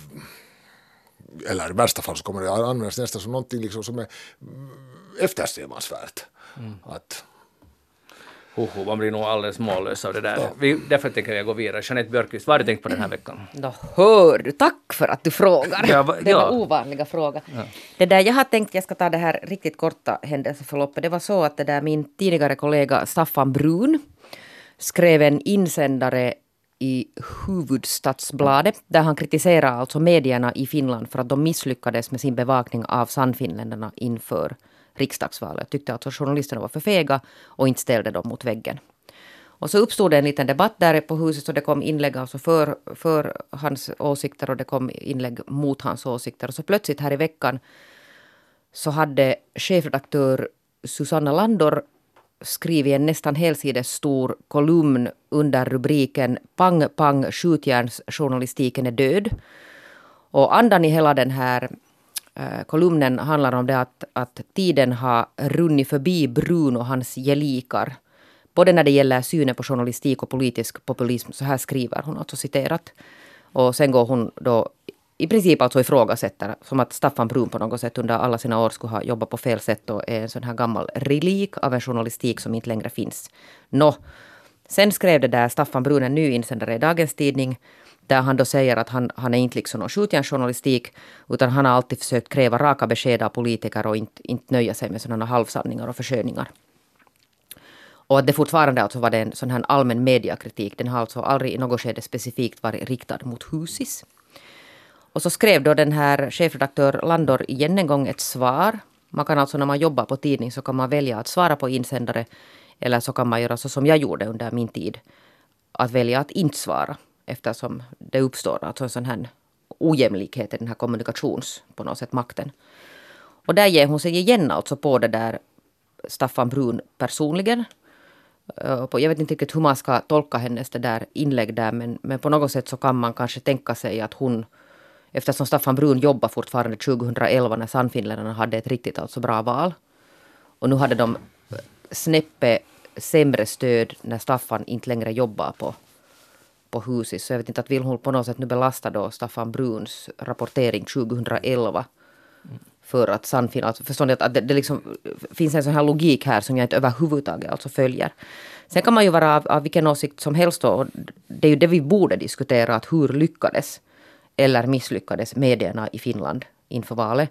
eller i värsta fall så kommer det användas nästan som någonting liksom som är eftersträvansvärt. Att, Hoho, man blir nog alldeles mållös av det där. Vi, därför tänker jag gå vidare. Jeanette Björkqvist, vad har du tänkt på den här veckan? Nå, hör du, tack för att du frågar. Ja, va- det var ja. ovanliga fråga. Det där, jag har tänkt, jag ska ta det här riktigt korta händelseförloppet. Det var så att det där, min tidigare kollega Staffan Brun skrev en insändare i Huvudstadsbladet där han kritiserar alltså medierna i Finland för att de misslyckades med sin bevakning av Sannfinländarna inför riksdagsvalet. Tyckte alltså journalisterna var för fega och inte ställde dem mot väggen. Och så uppstod det en liten debatt där på huset och det kom inlägg alltså för, för hans åsikter och det kom inlägg mot hans åsikter. Och så plötsligt här i veckan så hade chefredaktör Susanna Landor skrivit en nästan helsides stor kolumn under rubriken Pang pang skjutjärnsjournalistiken är död. Och andan i hela den här Eh, kolumnen handlar om det att, att tiden har runnit förbi Brun och hans gelikar. Både när det gäller synen på journalistik och politisk populism. Så här skriver hon, alltså citerat. Och sen går hon då i princip alltså ifrågasätter, som att Staffan Brun på något sätt under alla sina år skulle ha jobbat på fel sätt och är en sån här gammal relik av en journalistik som inte längre finns. Nå, sen skrev det där Staffan Brun en ny insändare i Dagens Tidning där han då säger att han, han är inte liksom någon skjutjärnsjournalistik utan han har alltid försökt kräva raka besked av politiker och inte, inte nöja sig med sådana halvsanningar och försköningar. Och att det fortfarande alltså var det en sån här allmän mediakritik. Den har alltså aldrig i något skede specifikt varit riktad mot Husis. Och så skrev då den här chefredaktör Landor igen en gång ett svar. Man kan alltså när man jobbar på tidning så kan man välja att svara på insändare. Eller så kan man göra så som jag gjorde under min tid. Att välja att inte svara. Eftersom det uppstår alltså en sån här ojämlikhet i den här kommunikations, på något sätt, makten. Och där ger hon sig igen alltså på det där Staffan Brun personligen. Eh, jag vet inte riktigt hur man ska tolka hennes det där inlägg där men, men på något sätt så kan man kanske tänka sig att hon eftersom Staffan Brun jobbar fortfarande 2011 när Sannfinländarna hade ett riktigt alltså bra val. Och nu hade de snäppe sämre stöd när Staffan inte längre jobbar på, på huset. Så jag vet inte att vill hon på något sätt nu belasta då Staffan Bruns rapportering 2011 för att Sannfinland, alltså förstår ni att, att det, det liksom finns en sån här logik här som jag inte överhuvudtaget alltså följer. Sen kan man ju vara av, av vilken åsikt som helst då, och det är ju det vi borde diskutera, att hur lyckades eller misslyckades medierna i Finland inför valet.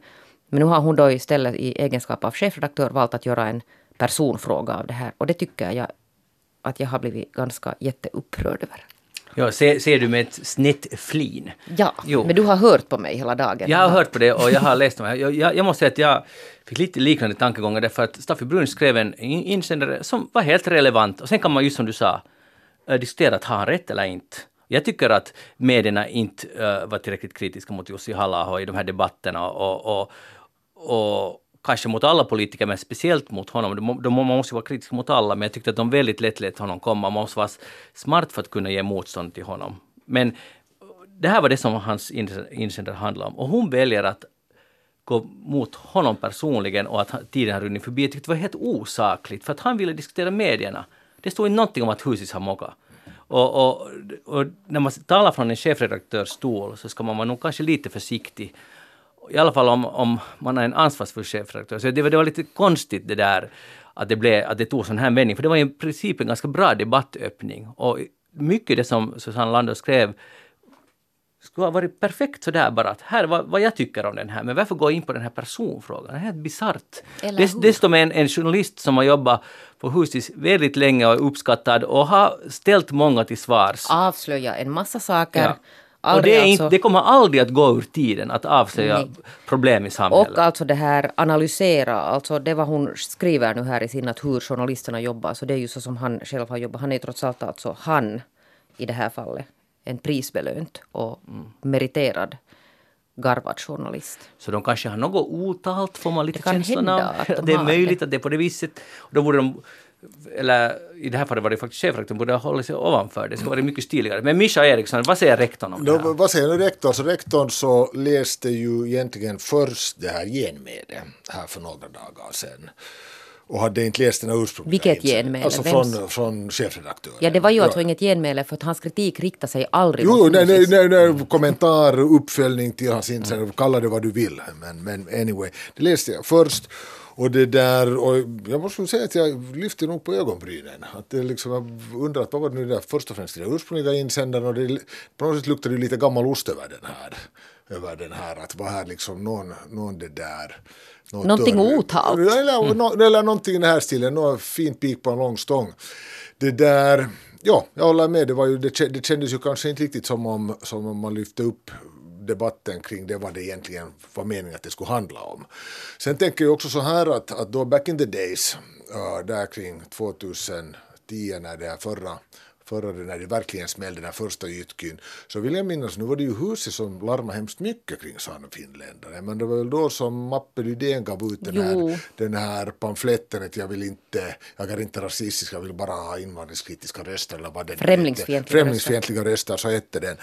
Men nu har hon då istället i egenskap av chefredaktör valt att göra en personfråga av det här och det tycker jag att jag har blivit ganska jätteupprörd över. Ja, ser, ser du med ett snett flin? Ja, Jo. men du har hört på mig hela dagen. Jag har hört på det och jag har läst om det. Jag, jag, jag måste säga att jag fick lite liknande tankegångar därför att Staffi Brun skrev en in- insändare som var helt relevant och sen kan man just som du sa eh, diskutera att har han rätt eller inte. Jag tycker att medierna inte eh, var tillräckligt kritiska mot Jussi halla i de här debatterna och, och, och kanske mot alla politiker, men speciellt mot honom. De, de, man måste vara kritisk mot alla, men jag tyckte att de väldigt lätt lät honom komma. Man måste vara smart för att kunna ge motstånd till honom. Men det här var det som hans insändare handlade om. Och hon väljer att gå mot honom personligen och att tiden har runnit förbi. Jag tyckte det var helt osakligt, för att han ville diskutera medierna. Det stod inte någonting om att Husis har mockat. Och, och, och när man talar från en chefredaktörs stol så ska man vara nog kanske lite försiktig. I alla fall om, om man är en ansvarsfull chefredaktör. Så det, var- det var lite konstigt det där att det, blev, att det tog sån här vändning. För det var i princip en ganska bra debattöppning. Och mycket det som Susanne Lander skrev skulle ha varit perfekt sådär bara att här vad, vad jag tycker om den här, men varför gå in på den här personfrågan? Det är helt bisarrt. Eller Dess, hur? desto med en, en journalist som har jobbat på Husis väldigt länge och är uppskattad och har ställt många till svars. Avslöja en massa saker. Ja. Och det, alltså, inte, det kommer aldrig att gå ur tiden att avslöja Nej. problem i samhället. och alltså det här analysera, alltså det vad hon skriver nu här i sin att hur journalisterna jobbar, så det är ju så som han själv har jobbat. Han är trots allt alltså han i det här fallet en prisbelönt och Mm. meriterad garvad journalist. Så de kanske har något otalt, får man lite känslan av. de Det är möjligt det. att det är på det viset. Då borde de, eller i det här fallet var det faktiskt chefrektorn, borde hålla sig ovanför. Det skulle vara mycket stiligare. Men Mischa Eriksson, vad säger rektorn om det Då, här? vad säger rektorn? Så rektorn så läste ju egentligen först det här genmälet här för några dagar sedan. Och hade inte läst den ursprungliga Vilket genmäle? Alltså Vems? från, från chefredaktören. Ja, det var ju alltså inget genmäle för att hans kritik riktar sig aldrig Jo, nej, nej, nej, nej, kommentar, uppföljning till hans insändare, kalla det vad du vill. Men, men anyway, det läste jag först. Och det där, och jag måste säga att jag lyfte nog på ögonbrynen. Att det liksom, jag undrar vad var det nu där först och främst den ursprungliga insändaren och det, på något sätt luktade det lite gammal ost över den här. Över den här, att var här liksom någon, någon det där. något Någonting dörr- otalt. Eller, nå- eller någonting i den här stilen, något fint pik på en lång stång. Det där, ja, jag håller med, det, var ju, det, det kändes ju kanske inte riktigt som om, som om man lyfte upp debatten kring det vad det egentligen var meningen att det skulle handla om. Sen tänker jag också så här att, att då back in the days, uh, där kring 2010 när det här förra förra det när det verkligen smällde den första jytkyn så vill jag minnas, nu var det ju huset som larmade hemskt mycket kring Sannfinländare men det var väl då som Mappe Rydén gav ut den Jo. här, den här pamfletten att jag vill inte, jag är inte rasistisk, jag vill bara ha invandringskritiska röster eller vad det Främlingsfientliga hette. Främlingsfientliga röster, så hette den.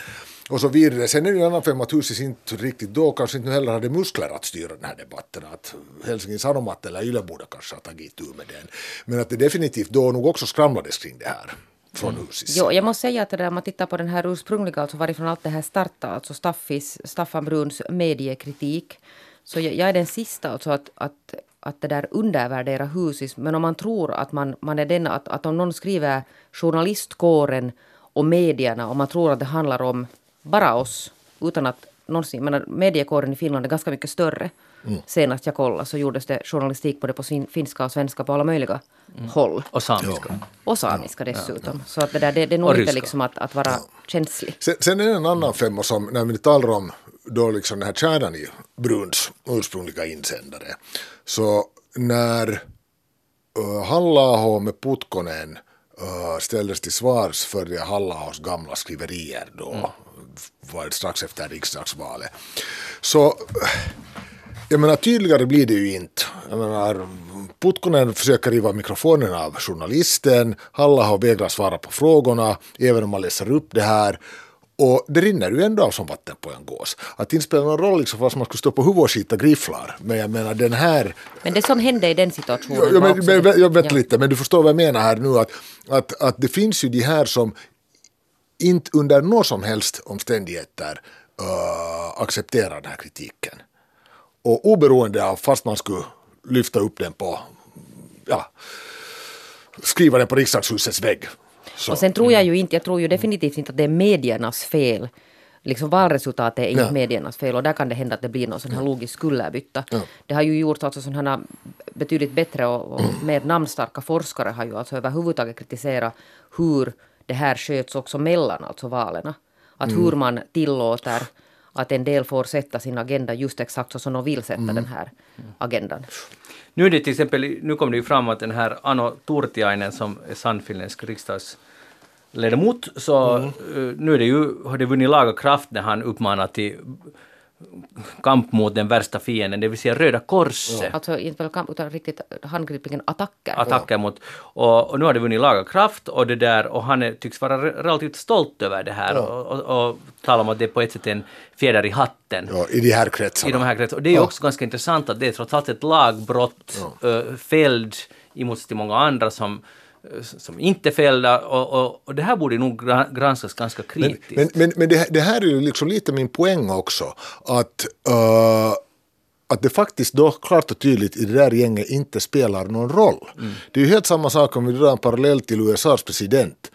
Och så vidare. Sen är det ju en annan femma att huset inte riktigt då kanske inte heller hade muskler att styra den här debatten. Att Helsingin Sanomat eller Yle borde kanske ha tagit tur med den. Men att det definitivt då nog också skramlades kring det här från huset. Jo, jag måste säga att det där, om man tittar på den här ursprungliga, alltså varifrån allt det här startade, alltså Staffis, Staffan Bruns mediekritik. Så jag, jag är den sista alltså att, att, att det där undervärdera Husis. Men om man tror att man, man är den, att, att om någon skriver journalistkåren och medierna och man tror att det handlar om bara oss, utan att någonsin, menar, mediekåren i Finland är ganska mycket större. Senast jag kollade så gjordes det journalistik både på sin, finska och svenska på alla möjliga håll. Och samiska. Och samiska dessutom. Så att det, där, det, det är nog inte liksom att, att vara känslig. Sen, sen är det en annan femma som, när vi talar om då liksom den här kärnan i Bruns ursprungliga insändare. Så när uh, Halla med Putkonen uh, ställdes till svars för det Halla gamla skriverier då, var det strax efter riksdagsvalet. Så uh, jag menar tydligare blir det ju inte. Jag menar, Putkonen försöker riva mikrofonen av journalisten, Halla vägrar svara på frågorna, även om man läser upp det här. Och det rinner ju ändå av som vatten på en gås. Att det inte spelar någon roll liksom fast man skulle stå på huvudet och skita grifflar. Men jag menar den här Men det som hände i den situationen Ja, var men, också det- jag vet ja. lite, men du förstår vad jag menar här nu. Att, att, att det finns ju de här som inte under några som helst omständigheter uh, accepterar den här kritiken. Och oberoende av, fast man skulle lyfta upp den på, ja, skriva den på riksdagshusets vägg. Så, Och sen tror jag ju inte, jag tror ju definitivt inte att det är mediernas fel. Liksom valresultatet är inte Ja. mediernas fel och där kan det hända att det blir någon sån här logisk kullerbytta. Ja. Det har ju gjort alltså sådana här betydligt bättre och, och mer namnstarka forskare har ju alltså överhuvudtaget kritiserat hur det här sköts också mellan alltså valen. Att Mm. hur man tillåter att en del får sätta sin agenda just exakt så som de vill sätta Mm. den här agendan. Nu är det till exempel, nu kom det ju fram att den här Ano Turtiainen som är sannfinländsk riksdagsledamot, så Mm. eh, nu är det ju, har det vunnit laga kraft när han uppmanar till kamp mot den värsta fienden, det vill säga Röda Korset. Alltså inte väl kamp utan riktigt handgripligen attacker. attacker mot... Och, och nu har det vunnit laga kraft och det där och han är, tycks vara re- relativt stolt över det här och, och, och talar om att det är på ett sätt en fjäder i hatten. Ja, I de här kretsarna. I de här kretsarna. Och det är ju också ganska intressant att det är trots allt ett lagbrott ja. fälld i motsats till många andra som, som inte fällda och, och, och det här borde nog gra- granskas ganska Men, kritiskt. men, men, men det, här- det här är ju liksom lite min poäng också. Att, uh, att det faktiskt då klart och tydligt i det där gänget inte spelar någon roll. Det är ju helt samma sak om vi drar en parallell till USAs president.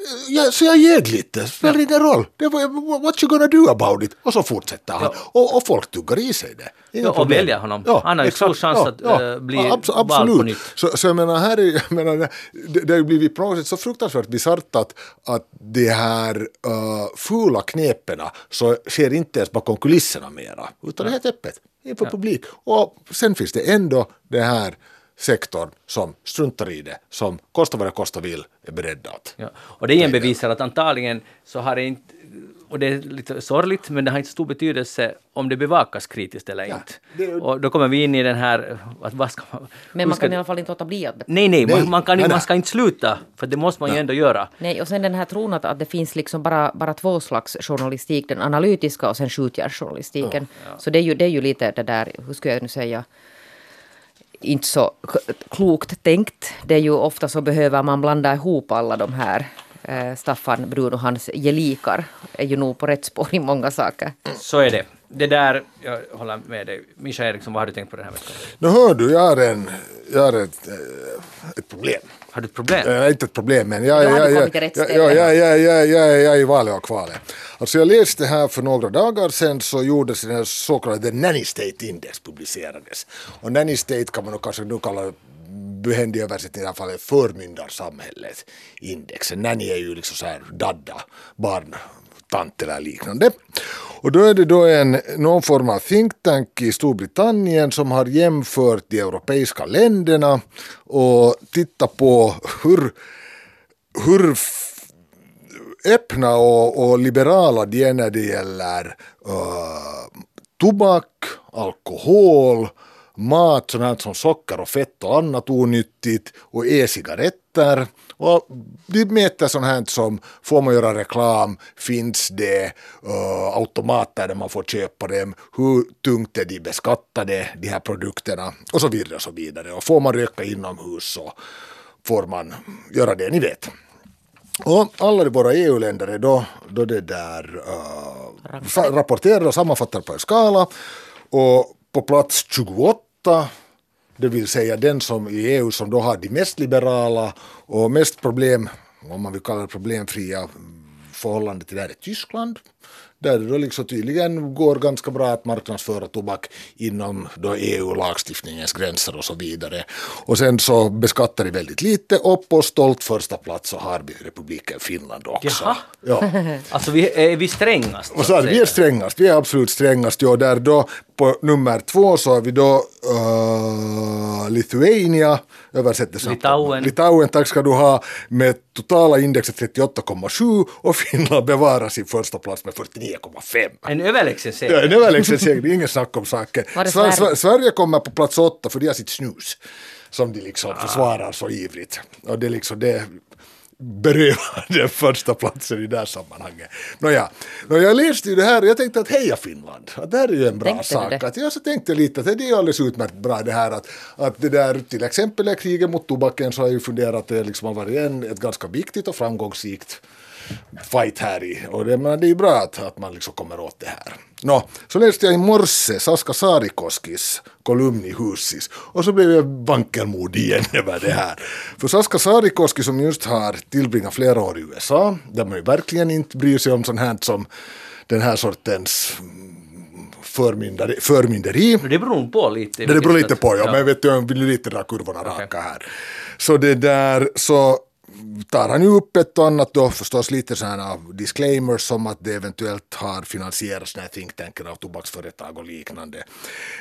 Uh, Ja, så jag ljög lite, spelar ingen roll. Det var, what you gonna do about it? Och så fortsätter han. Och, och folk tuggar i sig det. Inga Ja, och problem. väljer honom. Han har ju stor chans att, eh, bli abs- vald på Absolut. nytt. Så, så jag menar, här är, jag menar, det, det har ju blivit på något sätt så fruktansvärt bisarrt att, att de här uh, fula knepen så sker inte ens bakom kulisserna mera, utan det är helt öppet inför publik. Och sen finns det ändå det här sektorn som struntar i det, som kostar vad det kostar vill, är beredda att. Ja. Och det igen bevisar att antagligen så har det inte, och det är lite sorgligt, men det har inte stor betydelse om det bevakas kritiskt eller inte. det- Och då kommer vi in i den här, att vad ska man... Men man ska- kan i alla fall inte låta bli att Nej, nej, Nej, man, man, kan, nej, inte- nej. man ska inte sluta, för det måste man ju ändå göra. Nej, och sen den här tron att, att det finns liksom bara, bara två slags journalistik, den analytiska och sen skjutjärnsjournalistiken. Så det är, ju, det är ju lite det där, hur ska jag nu säga, inte så klokt tänkt. Det är ju ofta så behöver man blanda ihop alla de här. Eh, Staffan Brun och hans gelikar är ju nog på rätt spår i många saker. Så är det. Det där, jag håller med dig. Mischa Eriksson, vad har du tänkt på den här veckan? Nu hör du, jag har, en, jag har ett, eh, ett problem. Har du ett problem? Äh, inte ett problem, men jag, har jag, jag, jag, jag, jag, jag, jag, jag, jag är i valet och kvalet. Alltså jag läste här för några dagar sedan så gjordes den här så kallade Nanny State Index publicerades. Och Nanny State kan man nog kanske nu kalla behändig översättning i alla fall är förmyndarsamhället index. En nanny är ju liksom så här dadda, barn, tant eller liknande. Och då är det då en, någon form av think tank i Storbritannien som har jämfört de europeiska länderna och tittat på hur, hur öppna och, och liberala de är när det gäller uh, tobak, alkohol, mat, sånt som socker och fett och annat onyttigt och e-cigaretter. Och de mäter sånt här som, får man göra reklam, finns det uh, automater där man får köpa dem, hur tungt är de beskattade, de här produkterna och så vidare och så vidare. Och får man röka inomhus så får man göra det ni vet. Och alla våra EU-länder är då, då det där uh, rapporterar och sammanfattar på en skala. Och på plats 28, det vill säga den som i EU som då har de mest liberala och mest problem, om man vill kalla det problemfria förhållande till det här är Tyskland. Där det då liksom tydligen går ganska bra att marknadsföra tobak inom då EU-lagstiftningens gränser och så vidare. Och sen så beskattar de väldigt lite och på stolt första plats så har vi republiken Finland också. Jaha. Ja. Alltså vi, är vi strängast? Och så är vi är strängast, vi är absolut strängast. Ja, där då på nummer två så har vi då uh, Lithuania, översätter. Litauen. Litauen, tack ska du ha, med totala indexet 38,7 och Finland bevarar sin första plats med 49,5. En överlägsen Ja, seger. en överlägsen seger, det är ingen snack om saken. Sverige? Sver- Sverige kommer på plats åtta för de har sitt snus som de liksom försvarar så ivrigt. Och det är liksom det berövar den första platsen i det här sammanhanget. Nåja, Nå, jag läste ju det här och jag tänkte att heja Finland, att det här är ju en bra Tänkte sak. Att jag så tänkte lite att det är alldeles utmärkt bra det här att, att det där till exempel är kriget mot tobaken så har jag ju funderat att det liksom har varit en, ett ganska viktigt och framgångsrikt fight här i. Och det, men det är ju bra att, att man liksom kommer åt det här. Nå, så läste jag i morse Saska Saarikoskis kolumn i Husis och så blev jag vankelmodig igen över det här. För Saska Saarikoski som just har tillbringat flera år i USA, där man ju verkligen inte bryr sig om sånt här som den här sortens förmynderi. förmynderi. Det beror på lite. Det beror lite på, ja, sätt. men vet du, jag vill ju lite dra kurvorna raka här. Så det där, så tar han ju upp ett och annat då förstås lite sådana disclaimers som att det eventuellt har finansierats den här think tanken av tobaksföretag och liknande.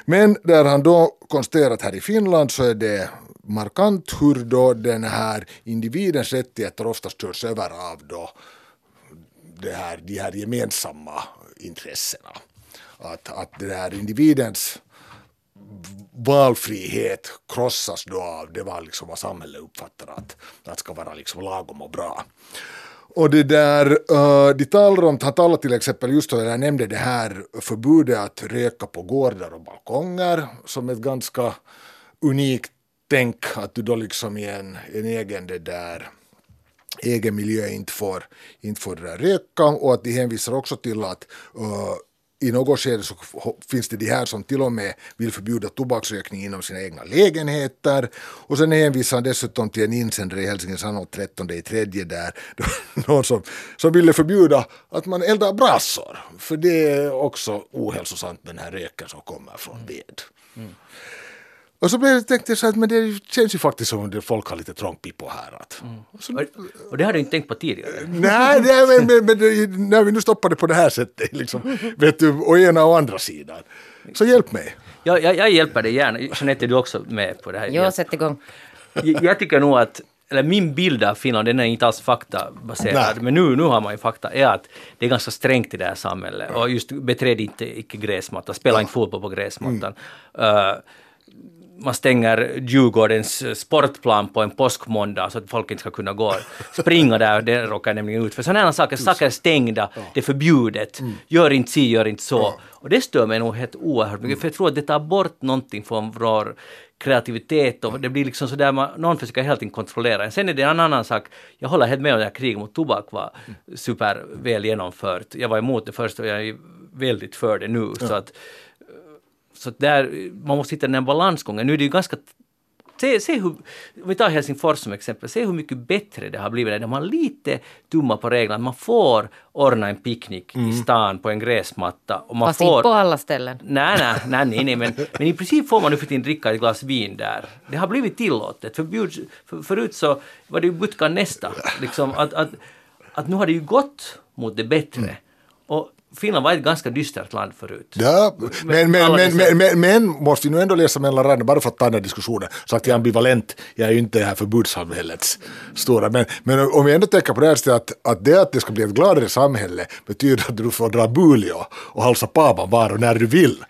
Men där han då konstaterat här i Finland så är det markant hur då den här individens rättigheter oftast körs över av då det här, de här gemensamma intressena. Att, att det här individens valfrihet krossas då av det var liksom vad samhället uppfattar att, att ska vara liksom lagom och bra. Och det där, uh, de talar om, han talar till exempel just då, jag nämnde det här förbudet att röka på gårdar och balkonger som ett ganska unikt tänk att du då liksom i en, en egen det där egen miljö inte får, inte får röka och att de hänvisar också till att uh, i något skede så finns det de här som till och med vill förbjuda tobaksrökning inom sina egna lägenheter. Och sen hänvisar han dessutom till en insändare i Helsingin Annot 13 i tredje där någon som, som ville förbjuda att man eldar brassor, För det är också ohälsosamt med den här röken som kommer från ved. Mm. Och så blev det, tänkte jag så att men det känns ju faktiskt som att folk har lite trångpippo här. Att, mm. så, och det hade du inte tänkt på tidigare? Nej, nej men, men, men, när vi nu stoppade på det här sättet, liksom, vet du, å ena och andra sidan. Så hjälp mig. Ja, jag, jag hjälper dig gärna. Jeanette, är du också med på det här? Ja, sätt igång. Jag, jag tycker nog att eller min bild av Finland, den är inte alls faktabaserad, Nej. men nu, nu har man ju fakta, är att det är ganska strängt i det här samhället. Och just beträd inte icke gräsmatta, spela ja. inte fotboll på gräsmattan. Mm. Uh, man stänger Djurgårdens sportplan på en påskmåndag så att folk inte ska kunna gå och springa där, det råkar nämligen ut för. Sådana saker, saker är stängda, det är förbjudet, mm. gör inte si, gör inte så. Och det stör mig nog helt oerhört mycket, för jag tror att det tar bort någonting från vår kreativitet och det blir liksom sådär, man, någon försöker helt enkelt kontrollera en. Sen är det en annan sak, jag håller helt med om att kriget mot tobak var super väl genomfört. Jag var emot det först och jag är väldigt för det nu. Ja. Så att så där, man måste hitta den här balansgången. Nu är det ju ganska Se, se hur, om vi tar Helsingfors som exempel, se hur mycket bättre det har blivit. De har lite tumma på reglerna. Man får ordna en picknick mm. i stan på en gräsmatta. Och man Fast får, inte på alla ställen. Nej, nej, nej, nej, nej men, men i princip får man nu för tiden dricka ett glas vin där. Det har blivit tillåtet. Förbjuds, för, förut så var det ju butka nästa. Liksom, att, att, att nu har det ju gått mot det bättre. Mm. Och Finland var ett ganska dystert land förut. Ja, men, men, men, men, men, men måste vi nu ändå läsa mellan raderna, bara för att ta den här diskussionen. Så att jag är ambivalent, jag är ju inte det här förbudssamhällets stora. Men, men om vi ändå tänker på det här att, att det att det ska bli ett gladare samhälle betyder att du får dra bulio och halsa papan var och när du vill.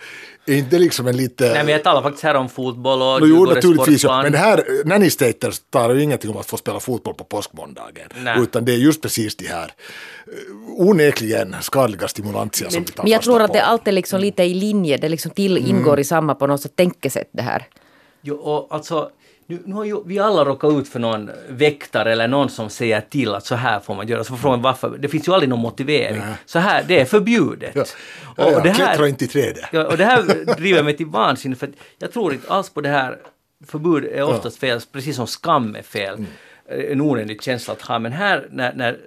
Är inte liksom en lite... Nej men jag talar faktiskt här om fotboll och no, Jo naturligtvis, ja. men här, Nanny Staters talar ju ingenting om att få spela fotboll på påskmåndagen. Nej. Utan det är just precis de här eh, onekligen skadliga stimulantia men, som vi tar Men jag tror att det alltid är liksom lite i linje, det liksom till ingår mm. i samma på något sätt tänkesätt det här. Jo, och alltså nu, nu har ju vi alla råkat ut för någon väktare eller någon som säger till att så här får man göra. Så får man varför. Det finns ju aldrig någon motivering. Nej. Så här, det är förbjudet. Ja. Ja, och, och det här, klättra inte i trädet. Ja, och det här driver mig till vansinne för jag tror inte alls på det här. Förbud är oftast fel, precis som skam är fel. Mm. En onödig känsla att ha. Men här när, när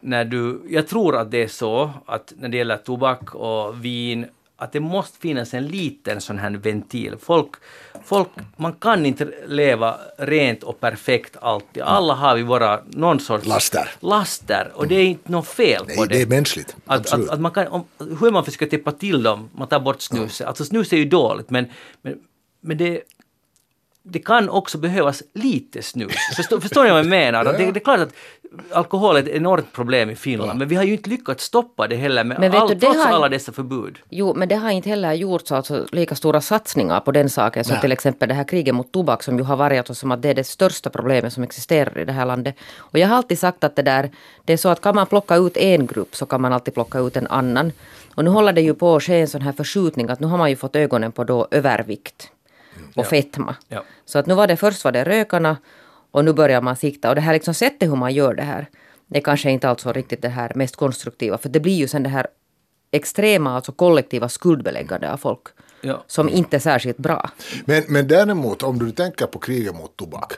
när du, jag tror att det är så att när det gäller tobak och vin att det måste finnas en liten sån här ventil. Folk, folk, man kan inte leva rent och perfekt alltid. Alla har vi våra någon sorts laster. laster och det är inte något fel Nej, på det. det är mänskligt. Att, att, att, man kan, om, hur man försöker täppa till dem, man tar bort snuset. Mm. Alltså snus är ju dåligt men, men, men det, det kan också behövas lite snus. Förstår, förstår ni vad jag menar? Det, det, är klart att alkohol är ett enormt problem i Finland, ja. men vi har ju inte lyckats stoppa det heller med men all, du, trots har, alla dessa förbud. Jo, men det har inte heller gjorts alltså lika stora satsningar på den saken som Nej. till exempel det här kriget mot tobak som ju har varit alltså som att det är det största problemet som existerar i det här landet. Och jag har alltid sagt att det där, det är så att kan man plocka ut en grupp så kan man alltid plocka ut en annan. Och nu håller det ju på att ske en sån här förskjutning att nu har man ju fått ögonen på då övervikt och ja. fetma. Ja. Så att nu var det först var det rökarna och nu börjar man sikta. Och det här liksom sättet hur man gör det här, är kanske inte alltså riktigt det här mest konstruktiva. För det blir ju sen det här extrema, alltså kollektiva skuldbeläggande av folk. Ja. Som inte är särskilt bra. Men, men däremot, om du tänker på kriget mot tobak,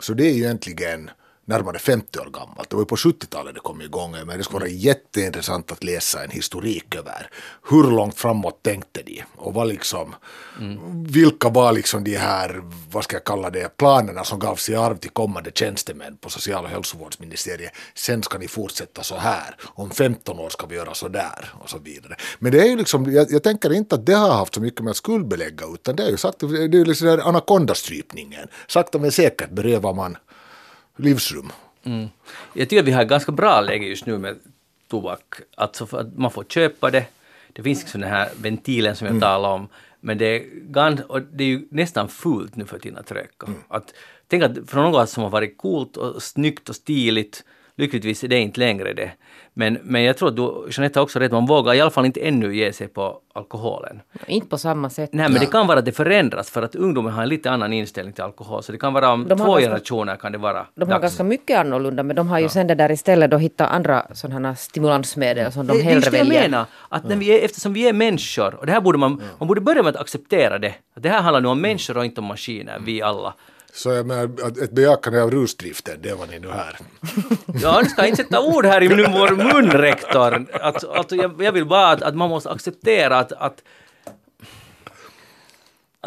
så det är ju egentligen närmare 50 år gammalt. Det var ju på 70-talet det kom igång. Men det skulle vara jätteintressant att läsa en historik över hur långt framåt tänkte de och vad liksom, mm. vilka var liksom de här, vad ska jag kalla det, planerna som gavs i arv till kommande tjänstemän på social och hälsovårdsministeriet. Sen ska ni fortsätta så här, om 15 år ska vi göra så där och så vidare. Men det är ju liksom, jag, jag tänker inte att det har haft så mycket med att skuldbelägga utan det är ju sagt, det är ju liksom anakondastrypningen. Sakta men säkert berövar man livsrum. Mm. Jag tycker vi har ett ganska bra läge just nu med tobak. Alltså för att man får köpa det. Det finns den här ventilen som jag mm. talade om. Men det är, gans, och det är ju nästan fult nu för tiden att röka. Mm. Att, tänk att från något som har varit coolt och snyggt och stiligt, lyckligtvis är det inte längre det. Men, men jag tror att du, Jeanette har också rätt, man vågar i alla fall inte ännu ge sig på alkoholen. Inte på samma sätt. Nej, men ja. det kan vara att det förändras för att ungdomen har en lite annan inställning till alkohol. Så det kan vara om de två ganska, generationer kan det vara. De har ganska mycket annorlunda, men de har ju ja. sen det där istället då hittat andra sådana stimulansmedel som de det, hellre väljer. Det är jag menar, att när vi är, eftersom vi är människor, och det här borde man, man borde börja med att acceptera det. Det här handlar nu om människor och inte om maskiner, vi alla. Så jag menar, ett bejakande av rusdriften, det var ni nu här. Ja, du ska inte sätta ord här i vår mun, rektor. Att, att jag, jag vill bara att, att man måste acceptera att, att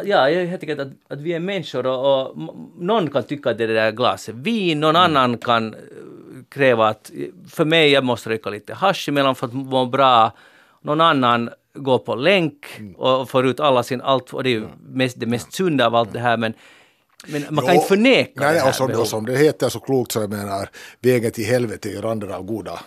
Ja, jag helt enkelt att, att vi är människor och, och någon kan tycka att det är det där glaset vin, någon mm. annan kan kräva att för mig jag måste röka lite hasch emellan för att må bra. Någon annan går på länk mm. och får ut alla sin allt och det är ju mest, det mest sunda av allt det här men men man kan jo, inte förneka nej, det här och som, och som det heter så klokt så jag menar, vägen till helvete är randen av goda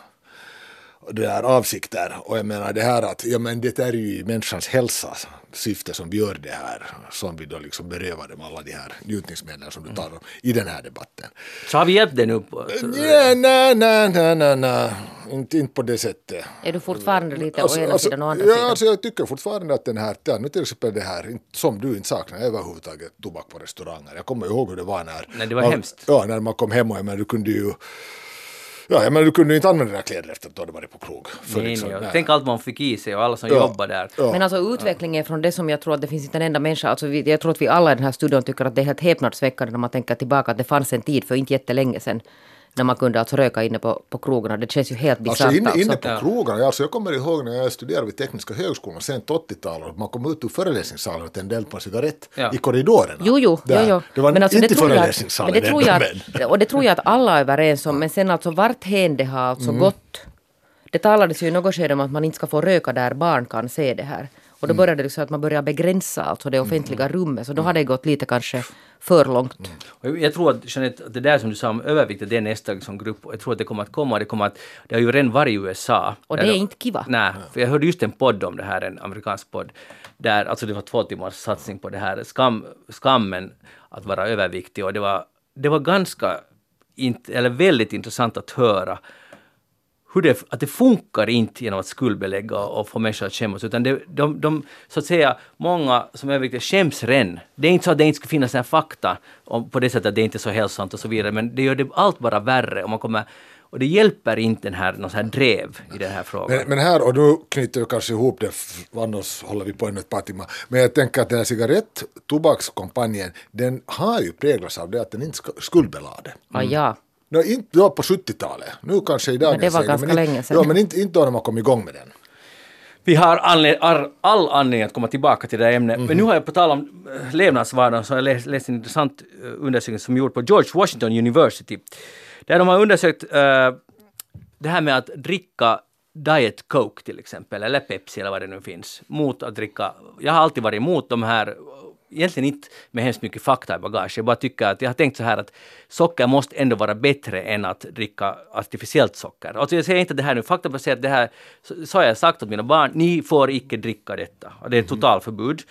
det är avsikter. Och jag menar det här att ja, men det är ju människans hälsa syfte som vi gör det här, som vi då liksom berövar dem alla de här njutningsmedlen som du talar om i den här debatten. Så har vi hjälpt dig nu? På, nej, nej, nej, nej, nej. Inte, inte på det sättet. Är du fortfarande lite alltså, å ena alltså, sidan och andra ja, sidan? Alltså, jag tycker fortfarande att den här, ja, nu till exempel det här, som du inte saknar överhuvudtaget tobak på restauranger. Jag kommer ihåg hur det var när... Nej, det var man, hemskt. Ja, när man kom hem och men, du kunde ju Ja, men du kunde inte använda dina kläder efter att du hade varit på krog. För nej, liksom, nej. Tänk allt man fick i sig och alla som ja, jobbar där. Ja. Men alltså utvecklingen från det som jag tror att det finns inte en enda människa, alltså vi, jag tror att vi alla i den här studion tycker att det är helt häpnadsväckande när man tänker tillbaka att det fanns en tid för inte jättelänge sedan när man kunde alltså röka inne på, på krogarna. Det känns ju helt bisarrt. Alltså inne, inne på alltså. krogarna, alltså jag kommer ihåg när jag studerade vid Tekniska högskolan sent 80-talet, man kom ut ur föreläsningssalen och tände eld på en cigarett ja. i korridorerna. Jo, jo, jo, jo. Det var men alltså, inte föreläsningssalen. Men det, tror jag att, och det tror jag att alla är överens om, men sen alltså varthän det har alltså mm. gått. Det talades ju i något skede om att man inte ska få röka där barn kan se det här. Och då mm. började det så att man började begränsa alltså det offentliga mm. rummet. Så då hade det gått lite kanske för långt. Mm. Jag tror att Jeanette, det där som du sa om övervikt, det är nästa liksom, grupp. Jag tror att det kommer att komma. Det, kommer att, det har ju redan varit i USA. Och det är inte kiva. Nej, för jag hörde just en podd om det här, en amerikansk podd. Där, alltså det var två timmars satsning på det här, skam, skammen att vara överviktig. Och det var, det var ganska, eller väldigt intressant att höra hur det, att det funkar inte genom att skuldbelägga och få människor att skämmas, utan det, de, de, så att säga, många som är överviktiga skäms redan. Det är inte så att det inte ska finnas en fakta om, på det sättet att det inte är så hälsosamt och så vidare, men det gör det allt bara värre och man kommer och det hjälper inte den här, någon här drev i den här frågan. Men, men här, och nu knyter vi kanske ihop det, annars håller vi på ännu ett par timmar. Men jag tänker att den här cigarett-tobakskampanjen, den har ju präglats av det att den inte skuldbelade. Mm. Ah, ja. No, inte då på 70-talet, nu kanske i dagens Men det var ganska men länge sedan. Ja, men inte, inte då när man kom igång med den. Vi har all, all anledning att komma tillbaka till det här ämnet. Mm. Men nu har jag på tal om äh, levnadsvanor så har jag läst, läst en intressant äh, undersökning som gjorts på George Washington University. Där de har undersökt äh, det här med att dricka Diet Coke till exempel, eller Pepsi eller vad det nu finns, mot att dricka. Jag har alltid varit emot de här egentligen inte med hemskt mycket fakta i bagage. Jag bara tycker att jag har tänkt så här att socker måste ändå vara bättre än att dricka artificiellt socker. Alltså jag säger inte det här nu faktabaserat, det här så har jag sagt åt mina barn, ni får icke dricka detta. Och det är totalförbud.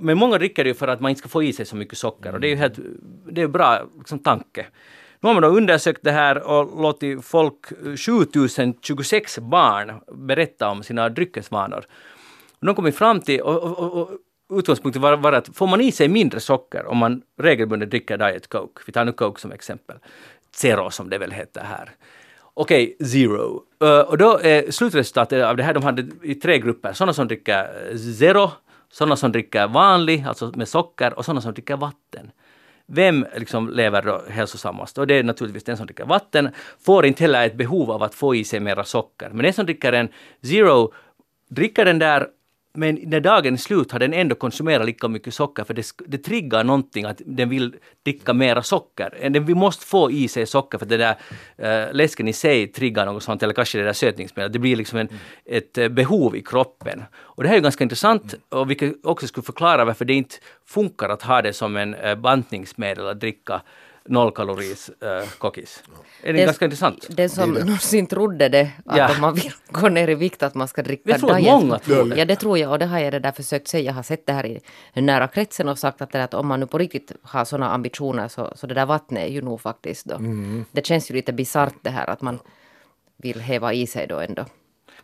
Men många dricker det ju för att man inte ska få i sig så mycket socker och det är ju helt, det är bra liksom, tanke. Nu har man då undersökt det här och låtit folk, 7026 barn, berätta om sina dryckesvanor. de kommit fram till, och, och, och, utgångspunkten var, var att får man i sig mindre socker om man regelbundet dricker Diet Coke, vi tar nu Coke som exempel, Zero som det väl heter här. Okej, okay, zero. Uh, och då är slutresultatet av det här, de hade i tre grupper, sådana som dricker eh, zero, sådana som dricker vanlig, alltså med socker och sådana som dricker vatten. vem liksom lever då hälsosammast? Och det är naturligtvis den som dricker vatten. Får inte heller ett behov av att få i sig mera socker. Men den som dricker en zero, dricker den där men när dagen är slut har den ändå konsumerat lika mycket socker för det, det triggar någonting att den vill dricka mera socker. Eh, den, vi måste få i sig socker för det där äh, läsken i sig triggar något sånt eller kanske det där sötningsmedlet. Det blir liksom en, ett eh, behov i kroppen. Och det här är ganska intressant och vilket också skulle förklara varför det inte funkar att ha det som en äh, bantningsmedel att dricka nollkaloris äh, kokis. Är det, Det- ganska intressant? Den som någonsin trodde det, att Ja. om man vill gå ner i vikt att man ska dricka Jag tror diet. många tror det. Ja, det tror jag och det har jag det där försökt säga. Jag har sett det här i nära kretsen och sagt att, det där, att om man nu på riktigt har sådana ambitioner så, så det där vattnet är ju nog faktiskt då. Mm. Det känns ju lite bisarrt det här att man vill häva i sig då ändå.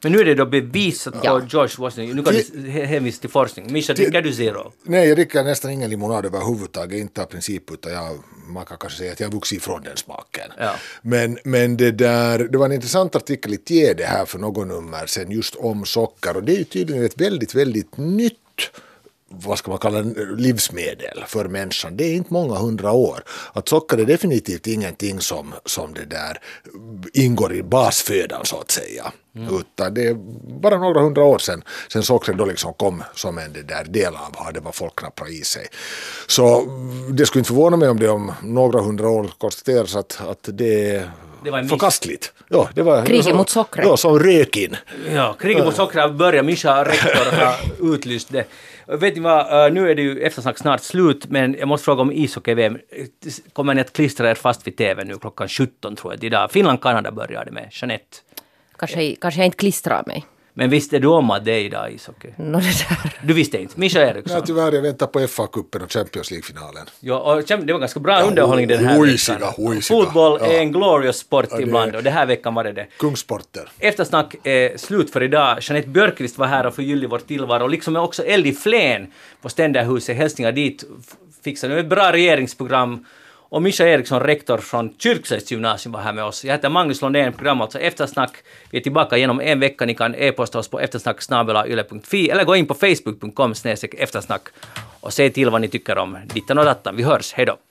Men nu är det då bevisat Ja. på George Washington. Nu kan du hänvisa till forskning. Mischa, dricker du zero? Nej, jag dricker nästan ingen limonad överhuvudtaget, inte av princip, utan jag, man kan kanske säga att jag har vuxit ifrån den smaken. Ja. Men, men det där, det var en intressant artikel i Tiede här för någon nummer sen just om socker och det är ju tydligen ett väldigt, väldigt nytt vad ska man kalla livsmedel för människan. Det är inte många hundra år. Att socker är definitivt ingenting som, som det där ingår i basfödan så att säga. Utan det är bara några hundra år sedan, sedan sockret då liksom kom som en där del av vad det var folk knappade i sig. Så mm, det skulle inte förvåna mig om det om några hundra år konstateras att, att det är Det var förkastligt. Ja, det var, Kriget som- mot sockret. Ja, som rök in. Ja, kriget mot socker har börjat. Mischa rektor har utlyst det. Vet ni vad, eh, nu är det ju eftersnack snart slut, men jag måste fråga om ishockey-VM. Kommer ni att klistra er fast vid TV nu klockan 17 tror jag idag? Finland-Kanada börjar det med. Jeanette. Kanske, kanske jag inte klistrar mig. Men visste du om att det är idag ishockey? Nå, det där. Du visste inte? Mischa Eriksson? Nej, tyvärr, jag väntar på FA-cupen och Champions League-finalen. Ja, och det var ganska bra underhållning den här huisiga, veckan. huisiga. Fotboll Ja. är en glorious sport Ja, det- ibland och den här veckan var det det. Kungsporter. Eftersnack är slut för idag. Jeanette Björkqvist var här och förgyllde vår tillvaro. Och liksom också Eldi Flen på Ständerhuset. Hälsningar dit. F- Fixade nu ett bra regeringsprogram. Och Mischa Eriksson, rektor från Kyrkslätts gymnasium var här med oss. Jag heter Magnus Lundén, program alltså Eftersnack. Vi är tillbaka genom en vecka. Ni kan e-posta oss på eftersnacksnabelayle.fi eller gå in på facebook.com eftersnack och säg till vad ni tycker om ditten och dattan. Vi hörs, hej då!